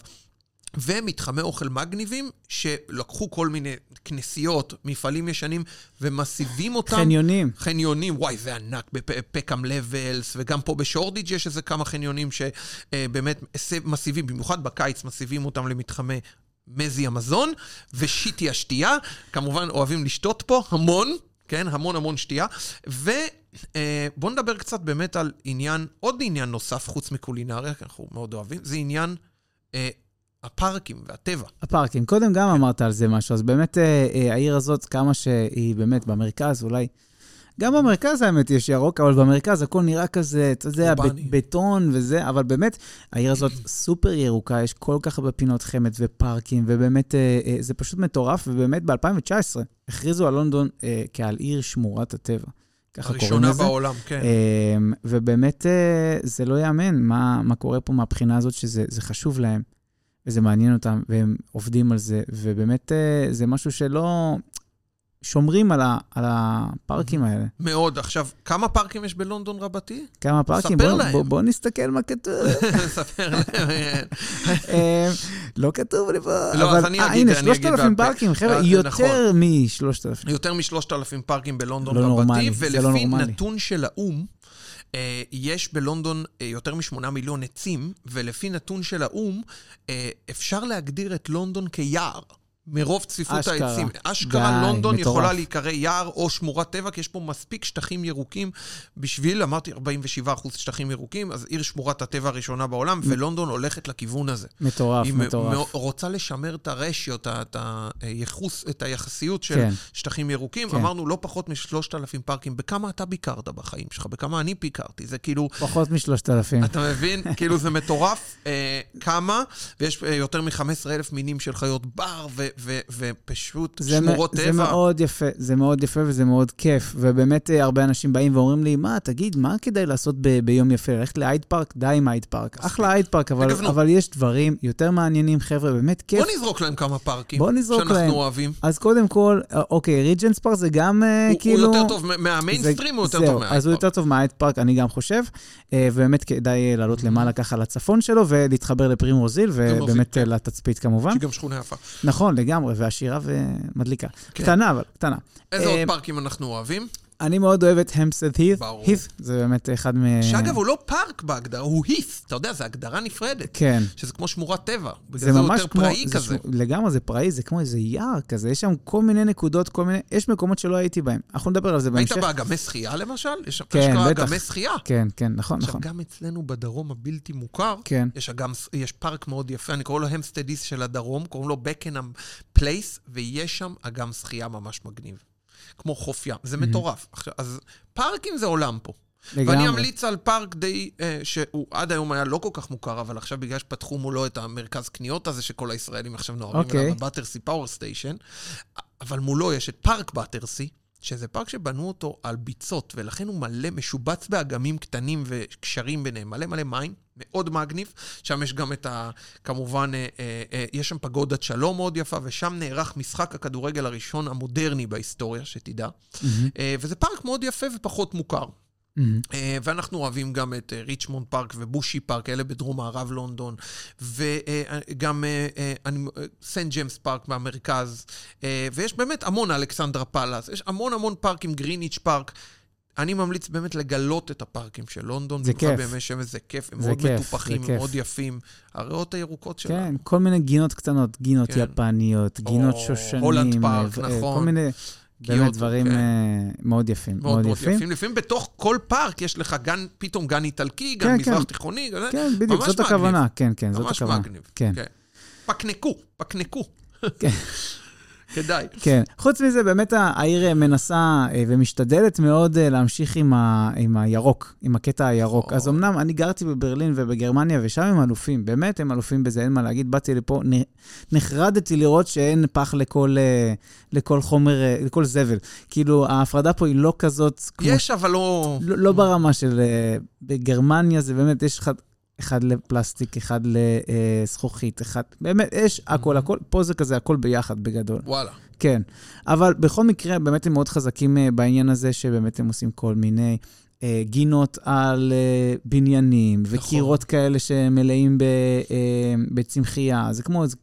ומתחמי אוכל מגניבים, שלקחו כל מיני כנסיות, מפעלים ישנים, ומסיבים אותם. חניונים. חניונים, וואי, זה ענק בפקאם לבלס, וגם פה בשורדיג' יש איזה כמה חניונים שבאמת מסיבים, במיוחד בקיץ, מסיבים אותם למתחמי מזי המזון, ושיטי השתייה. כמובן, אוהבים לשתות פה המון, כן? המון המון שתייה. ובואו נדבר קצת באמת על עניין, עוד עניין נוסף חוץ מקולינריה, כי אנחנו מאוד אוהבים, זה עניין אה, הפארקים והטבע. הפארקים. קודם גם אמרת על זה משהו, אז באמת אה, אה, העיר הזאת, כמה שהיא באמת במרכז, אולי... גם במרכז האמת יש ירוק, אבל במרכז הכל נראה כזה, אתה יודע, בטון וזה, אבל באמת, העיר הזאת [clears throat] סופר ירוקה, יש כל כך הרבה פינות חמד ופארקים, ובאמת, אה, זה פשוט מטורף, ובאמת ב-2019 הכריזו על לונדון אה, כעל עיר שמורת הטבע. ככה קוראים הראשונה לזה. בעולם, כן. אמ, ובאמת, זה לא ייאמן מה, מה קורה פה מהבחינה הזאת, שזה זה חשוב להם, וזה מעניין אותם, והם עובדים על זה, ובאמת אה, זה משהו שלא... שומרים על, ה, על הפארקים האלה. מאוד. עכשיו, כמה פארקים יש בלונדון רבתי? כמה פארקים? ספר בוא, להם. בוא, בוא נסתכל מה כתוב. [laughs] ספר להם. אמ, לא כתוב לי פה, לא, אבל... אז אני אה, אגיד, הנה, אני אגיד 3,000 בעל פה. פארקים, חבר'ה, אה, יותר מ-3,000. יותר משלושת אלפים פארקים בלונדון לא רבתי, לא ולפי נורמלי. נתון של האו"ם, אה, יש בלונדון אה, יותר משמונה מיליון עצים, ולפי נתון של האו"ם, אה, אפשר להגדיר את לונדון כיער. מרוב צפיפות אשכרה. העצים. אשכרה די, לונדון מטורף. יכולה להיקרא יער או שמורת טבע, כי יש פה מספיק שטחים ירוקים בשביל, אמרתי, 47% שטחים ירוקים, אז עיר שמורת הטבע הראשונה בעולם, ולונדון הולכת לכיוון הזה. מטורף, היא מטורף. מ- רוצה לשמר את הרשיו, את את היחוס, את היחסיות של כן. שטחים ירוקים. כן. אמרנו, לא פחות משלושת אלפים פארקים. בכמה אתה ביקרת בחיים שלך? בכמה אני ביקרתי? זה כאילו... פחות מ-3,000. אתה מבין? [laughs] כאילו זה מטורף. אה, כמה, ויש אה, יותר מ-15,000 מינים של חיות בר, ו- ו- ופשוט שמורות טבע. זה מאוד יפה, זה מאוד יפה וזה מאוד כיף. ובאמת, אה, הרבה אנשים באים ואומרים לי, מה, תגיד, מה כדאי לעשות ב- ביום יפה? ללכת להייד פארק? די עם הייד פארק. אחלה הייד פארק, אבל. אבל יש דברים יותר מעניינים, חבר'ה, באמת כיף. בוא נזרוק להם כמה פארקים. בוא נזרוק שאנחנו להם. אוהבים. אז קודם כל, אה, אוקיי, ריג'נטס פארק זה גם אה, הוא- כאילו... הוא יותר טוב מה- מהמיינסטרים, הוא יותר טוב מההייד אז הוא פארק. יותר טוב מההייד פארק, אני גם חושב. ובאמת כדאי לעלות למעלה ככה לצפון שלו ולהתחבר לפרימרוז היל, ובאמת כן. לתצפית כמובן. שהיא גם שכונה יפה. נכון, לגמרי, ועשירה ומדליקה. כן. קטנה, אבל קטנה. איזה אה, עוד פארקים אנחנו אוהבים? אני מאוד אוהב את המפסטד הית'. ברור. הית', זה באמת אחד מ... שאגב, הוא לא פארק בהגדרה, הוא היס. אתה יודע, זו הגדרה נפרדת. כן. שזה כמו שמורת טבע. בגלל זה זה ממש יותר כמו... פראי זה כזה. ש- לגמרי, זה פראי, זה כמו איזה יער כזה. יש שם כל מיני נקודות, כל מיני... יש מקומות שלא הייתי בהם. אנחנו נדבר על זה היית בהמשך. באגמי שחייה למשל? יש כן, בטח. אגמי שחייה. כן, כן, נכון, עכשיו, נכון. גם אצלנו בדרום הבלתי מוכר, כן. יש, אגם, יש פארק מאוד יפה, אני קורא לו המפסטד הית' של הדרום, קוראים לו בקנהאם פלייס, ויש שם אגם שחייה ממש מגניב. כמו חוף ים, זה מטורף. עכשיו, אז פארקים זה עולם פה. ואני לגמרי. אמליץ על פארק די, אה, שהוא עד היום היה לא כל כך מוכר, אבל עכשיו בגלל שפתחו מולו את המרכז קניות הזה, שכל הישראלים עכשיו נוהרים אוקיי. אליו, הבאטרסי פאוור סטיישן, אבל מולו יש את פארק באטרסי, שזה פארק שבנו אותו על ביצות, ולכן הוא מלא, משובץ באגמים קטנים וקשרים ביניהם, מלא מלא מים, מאוד מגניב. שם יש גם את ה... כמובן, אה, אה, אה, יש שם פגודת שלום מאוד יפה, ושם נערך משחק הכדורגל הראשון המודרני בהיסטוריה, שתדע. מהמם, אה, וזה פארק מאוד יפה ופחות מוכר. מהמם. אה, ואנחנו אוהבים גם את אה, ריצ'מונד פארק ובושי פארק, אלה בדרום מערב לונדון, וגם סנט ג'יימס פארק אה, ויש באמת המון אלכסנדרה פאלאס, יש המון המון פארקים, גריניץ' פארק. אני ממליץ באמת לגלות את הפארקים של לונדון. זה במיוחד כיף. בימי שמש זה כיף, הם זה מאוד כיף, מטופחים, כיף. מאוד יפים. הריאות הירוקות שלנו. כן, כל מיני גינות קטנות, גינות כן. יפניות, גינות או, שושנים. הולנד פארק, ו- אה, נכון. כל מיני, גיאות, באמת דברים כן. אה, מאוד יפים. מאוד מאוד יפים. לפעמים בתוך כל פארק יש לך גן, פתאום גן איטלקי, גן כן, מזרח כן. תיכוני. גן- כן, בדיוק, ממש זאת מגניב. הכוונה. כן, כן, זאת ממש הכוונה. מגניב. כן. פקנקו, פקנקו. [laughs] כדאי. כן. חוץ מזה, באמת העיר אה, מנסה אה, ומשתדלת מאוד אה, להמשיך עם, ה, עם הירוק, עם הקטע הירוק. נכון. אז אמנם אני גרתי בברלין ובגרמניה, ושם הם אלופים, באמת הם אלופים בזה, אין מה להגיד. באתי לפה, נחרדתי לראות שאין פח לכל, לכל חומר, לכל זבל. כאילו, ההפרדה פה היא לא כזאת כמו... יש, אבל לא... לא, לא ברמה של... בגרמניה זה באמת, יש אחד, אחד לפלסטיק, אחד לזכוכית, אחד... באמת, יש הכל, הכל. פה זה כזה הכל ביחד בגדול. וואלה. כן, אבל בכל מקרה, באמת הם מאוד חזקים אה, בעניין הזה, שבאמת הם עושים כל מיני אה, גינות על אה, בניינים, נכון. וקירות כאלה שמלאים ב, אה, בצמחייה. זה כמו איזה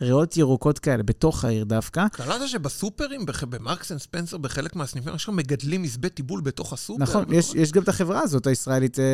ריאות ירוקות כאלה, בתוך העיר דווקא. קלטת שבסופרים, בח- במרקס אנד ספנסר, בחלק מהסניפים, יש שם מגדלים מעשבי תיבול בתוך הסופר. נכון, יש, יש גם את החברה הזאת, הישראלית, אה,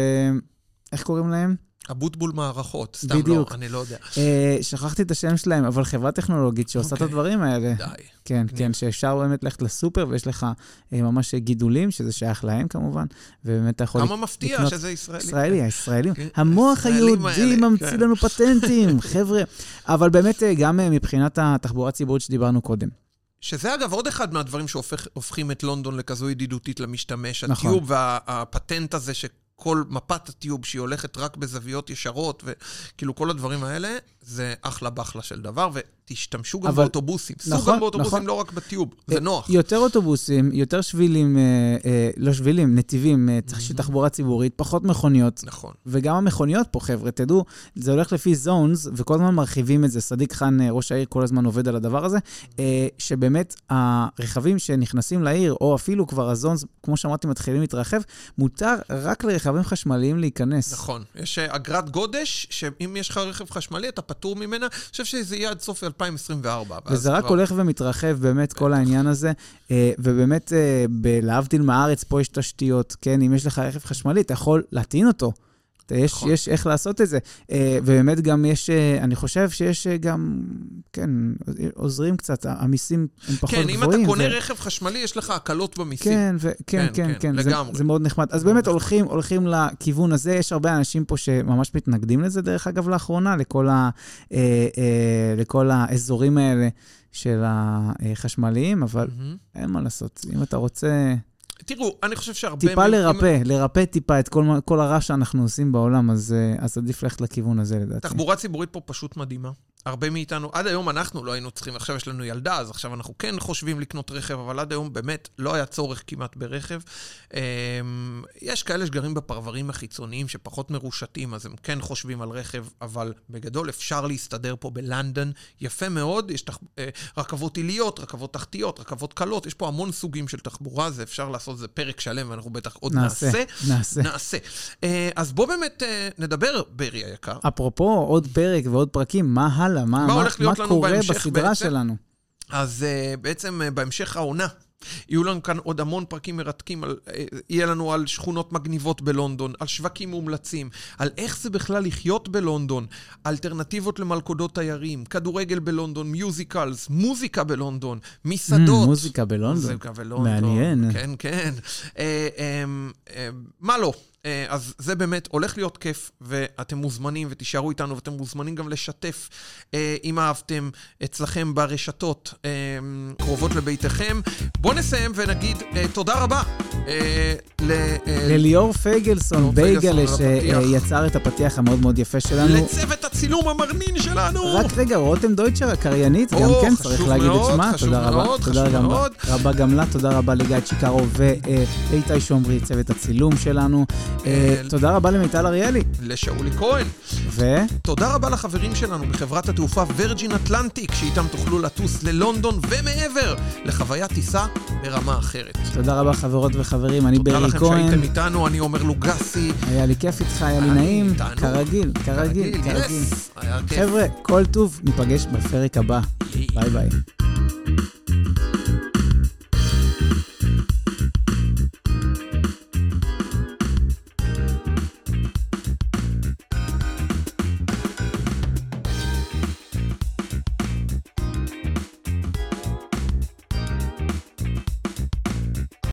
איך קוראים להם? אבוטבול מערכות. סתם בדיוק. לא, אני לא יודע. אה, שכחתי את השם שלהם, אבל חברה טכנולוגית שעושה את אוקיי. הדברים האלה. די. כן. כן, שאפשר באמת ללכת לסופר ויש לך אה, ממש גידולים, שזה שייך להם כמובן, ובאמת אתה יכול... כמה מפתיע לקנות- שזה ישראלי. ישראלי, הישראלים. כן, המוח היהודי ממציא כן. [laughs] לנו פטנטים, חבר'ה. אבל באמת, אה, גם אה, מבחינת התחבורה הציבורית שדיברנו קודם. שזה אגב עוד אחד מהדברים שהופכים את לונדון לכזו ידידותית למשתמש. נכון. הטיוב והפטנט הזה שכל מפת הטיוב שהיא הולכת רק בזוויות ישרות, וכאילו כל הדברים האלה, זה אחלה בחלה של דבר, ותשתמשו גם אבל- באוטובוסים. סעו נכון, גם באוטובוסים, נכון. לא רק בטיוב, זה נוח. יותר אוטובוסים, יותר שבילים, אה, אה, לא שבילים, נתיבים, אה, צריך של תחבורה ציבורית, פחות מכוניות. נכון. וגם המכוניות פה, חבר'ה, תדעו, זה הולך לפי זונס, וכל הזמן מרחיבים את זה. סדיק חאן, אה, ראש העיר, כל הזמן עובד על הדבר הזה, אה, שבאמת הרכבים שנכנסים לעיר, או אפילו כבר הזונס, כמו שאמרתי, מתחילים להתרחב, מותר רק לרכבים חשמליים להיכנס. נכון. יש אה, אגרת גודש, שאם יש לך רכב חשמלי, אתה פטור ממנה. אני חושב שזה יהיה עד סוף 2024. ואז וזה רק כבר- הולך ומתרחב, באמת, כל העניין הזה. אה, ובאמת, אה, להבדיל מהארץ, פה יש תשתיות, כן? אם יש לך רכב חשמלי, אתה יכול להטעין אותו. אתה- יש, נכון. יש איך לעשות את זה. אה, ובאמת גם יש, אה, אני חושב שיש אה, גם, כן, עוזרים קצת, המיסים הם פחות כן, גבוהים. אם אתה קונה רכב חשמלי, יש לך הקלות במיסים. כן, ו- כן, כן, כן, כן, כן, זה, לגמרי. זה מאוד נחמד. אז באמת. הולכים, הולכים לכיוון הזה. יש הרבה אנשים פה שממש מתנגדים לזה, דרך אגב, לאחרונה, לכל, ה, אה, אה, לכל האזורים האלה של החשמליים, אבל מהמם. אין מה לעשות. אם אתה רוצה תראו, אני חושב שהרבה... טיפה מ- לרפא, לרפא טיפה את כל, כל הרע שאנחנו עושים בעולם, אז, אה, אז עדיף ללכת לכיוון הזה, לדעתי. תחבורה ציבורית פה פשוט מדהימה. הרבה מאיתנו, עד היום אנחנו לא היינו צריכים, עכשיו יש לנו ילדה, אז עכשיו אנחנו כן חושבים לקנות רכב, אבל עד היום באמת לא היה צורך כמעט ברכב. אמ, יש כאלה שגרים בפרברים החיצוניים שפחות מרושתים, אז הם כן חושבים על רכב, אבל בגדול אפשר להסתדר פה בלונדון. יפה מאוד, יש תח... אה, רכבות עיליות, רכבות תחתיות, רכבות קלות, יש פה המון סוגים של תחבורה, זה אפשר לעשות, זה פרק שלם, ואנחנו בטח עוד נעשה, נעשה. נעשה. נעשה. אה, אז בוא באמת אה, נדבר, ברי היקר. אפרופו עוד פרק ועוד פרקים, מה הלאה? מה, מה להיות מה לנו קורה בסדרה בעצם? שלנו? אז uh, בעצם uh, בהמשך העונה יהיו לנו כאן עוד המון פרקים מרתקים, על, אה, יהיה לנו על שכונות מגניבות בלונדון, על שווקים מומלצים, על איך זה בכלל לחיות בלונדון, אלטרנטיבות למלכודות תיירים, כדורגל בלונדון, מיוזיקלס, מוזיקה בלונדון, מסעדות. Mm, מוזיקה בלונדון. מוזיקה בלונדון. מעניין. כן, כן. אה, אה, אה, מה לא? אה, אז זה באמת הולך להיות כיף, ואתם מוזמנים, ותישארו איתנו, ואתם מוזמנים גם לשתף, אה, אם אהבתם, אצלכם ברשתות אה, קרובות לביתכם. בואו נסיים ונגיד תודה רבה לליאור פייגלסון, בייגלה. שיצר את הפתיח המאוד מאוד יפה שלנו. לצוות הצילום המרנין שלנו! רק רגע, רותם דויטשר, הקריינית, גם כן חשוב צריך להגיד מאוד, את שמה. חשוב תודה רבה. מאוד, תודה חשוב רבה. מאוד. רבה גם לה, תודה רבה לגיא צ'יקרו ולאיתי שומרי, צוות הצילום שלנו. אה, תודה רבה למיטל אריאלי. לשאולי כהן. ו... תודה רבה לחברים שלנו בחברת התעופה וירג'ין אטלנטיק, שאיתם תוכלו לטוס ללונדון ומעבר, לחוויית טיסה ברמה אחרת. תודה רבה חברות וחברים, אני תודה ברי לכם כהן. שהייתם איתנו, אני עומר לוגסי. היה לי כיף איתך, היה לי נעים. כרגיל, כרגיל, כרגיל. חבר'ה, כל טוב, ניפגש בפרק הבא. ביי ביי.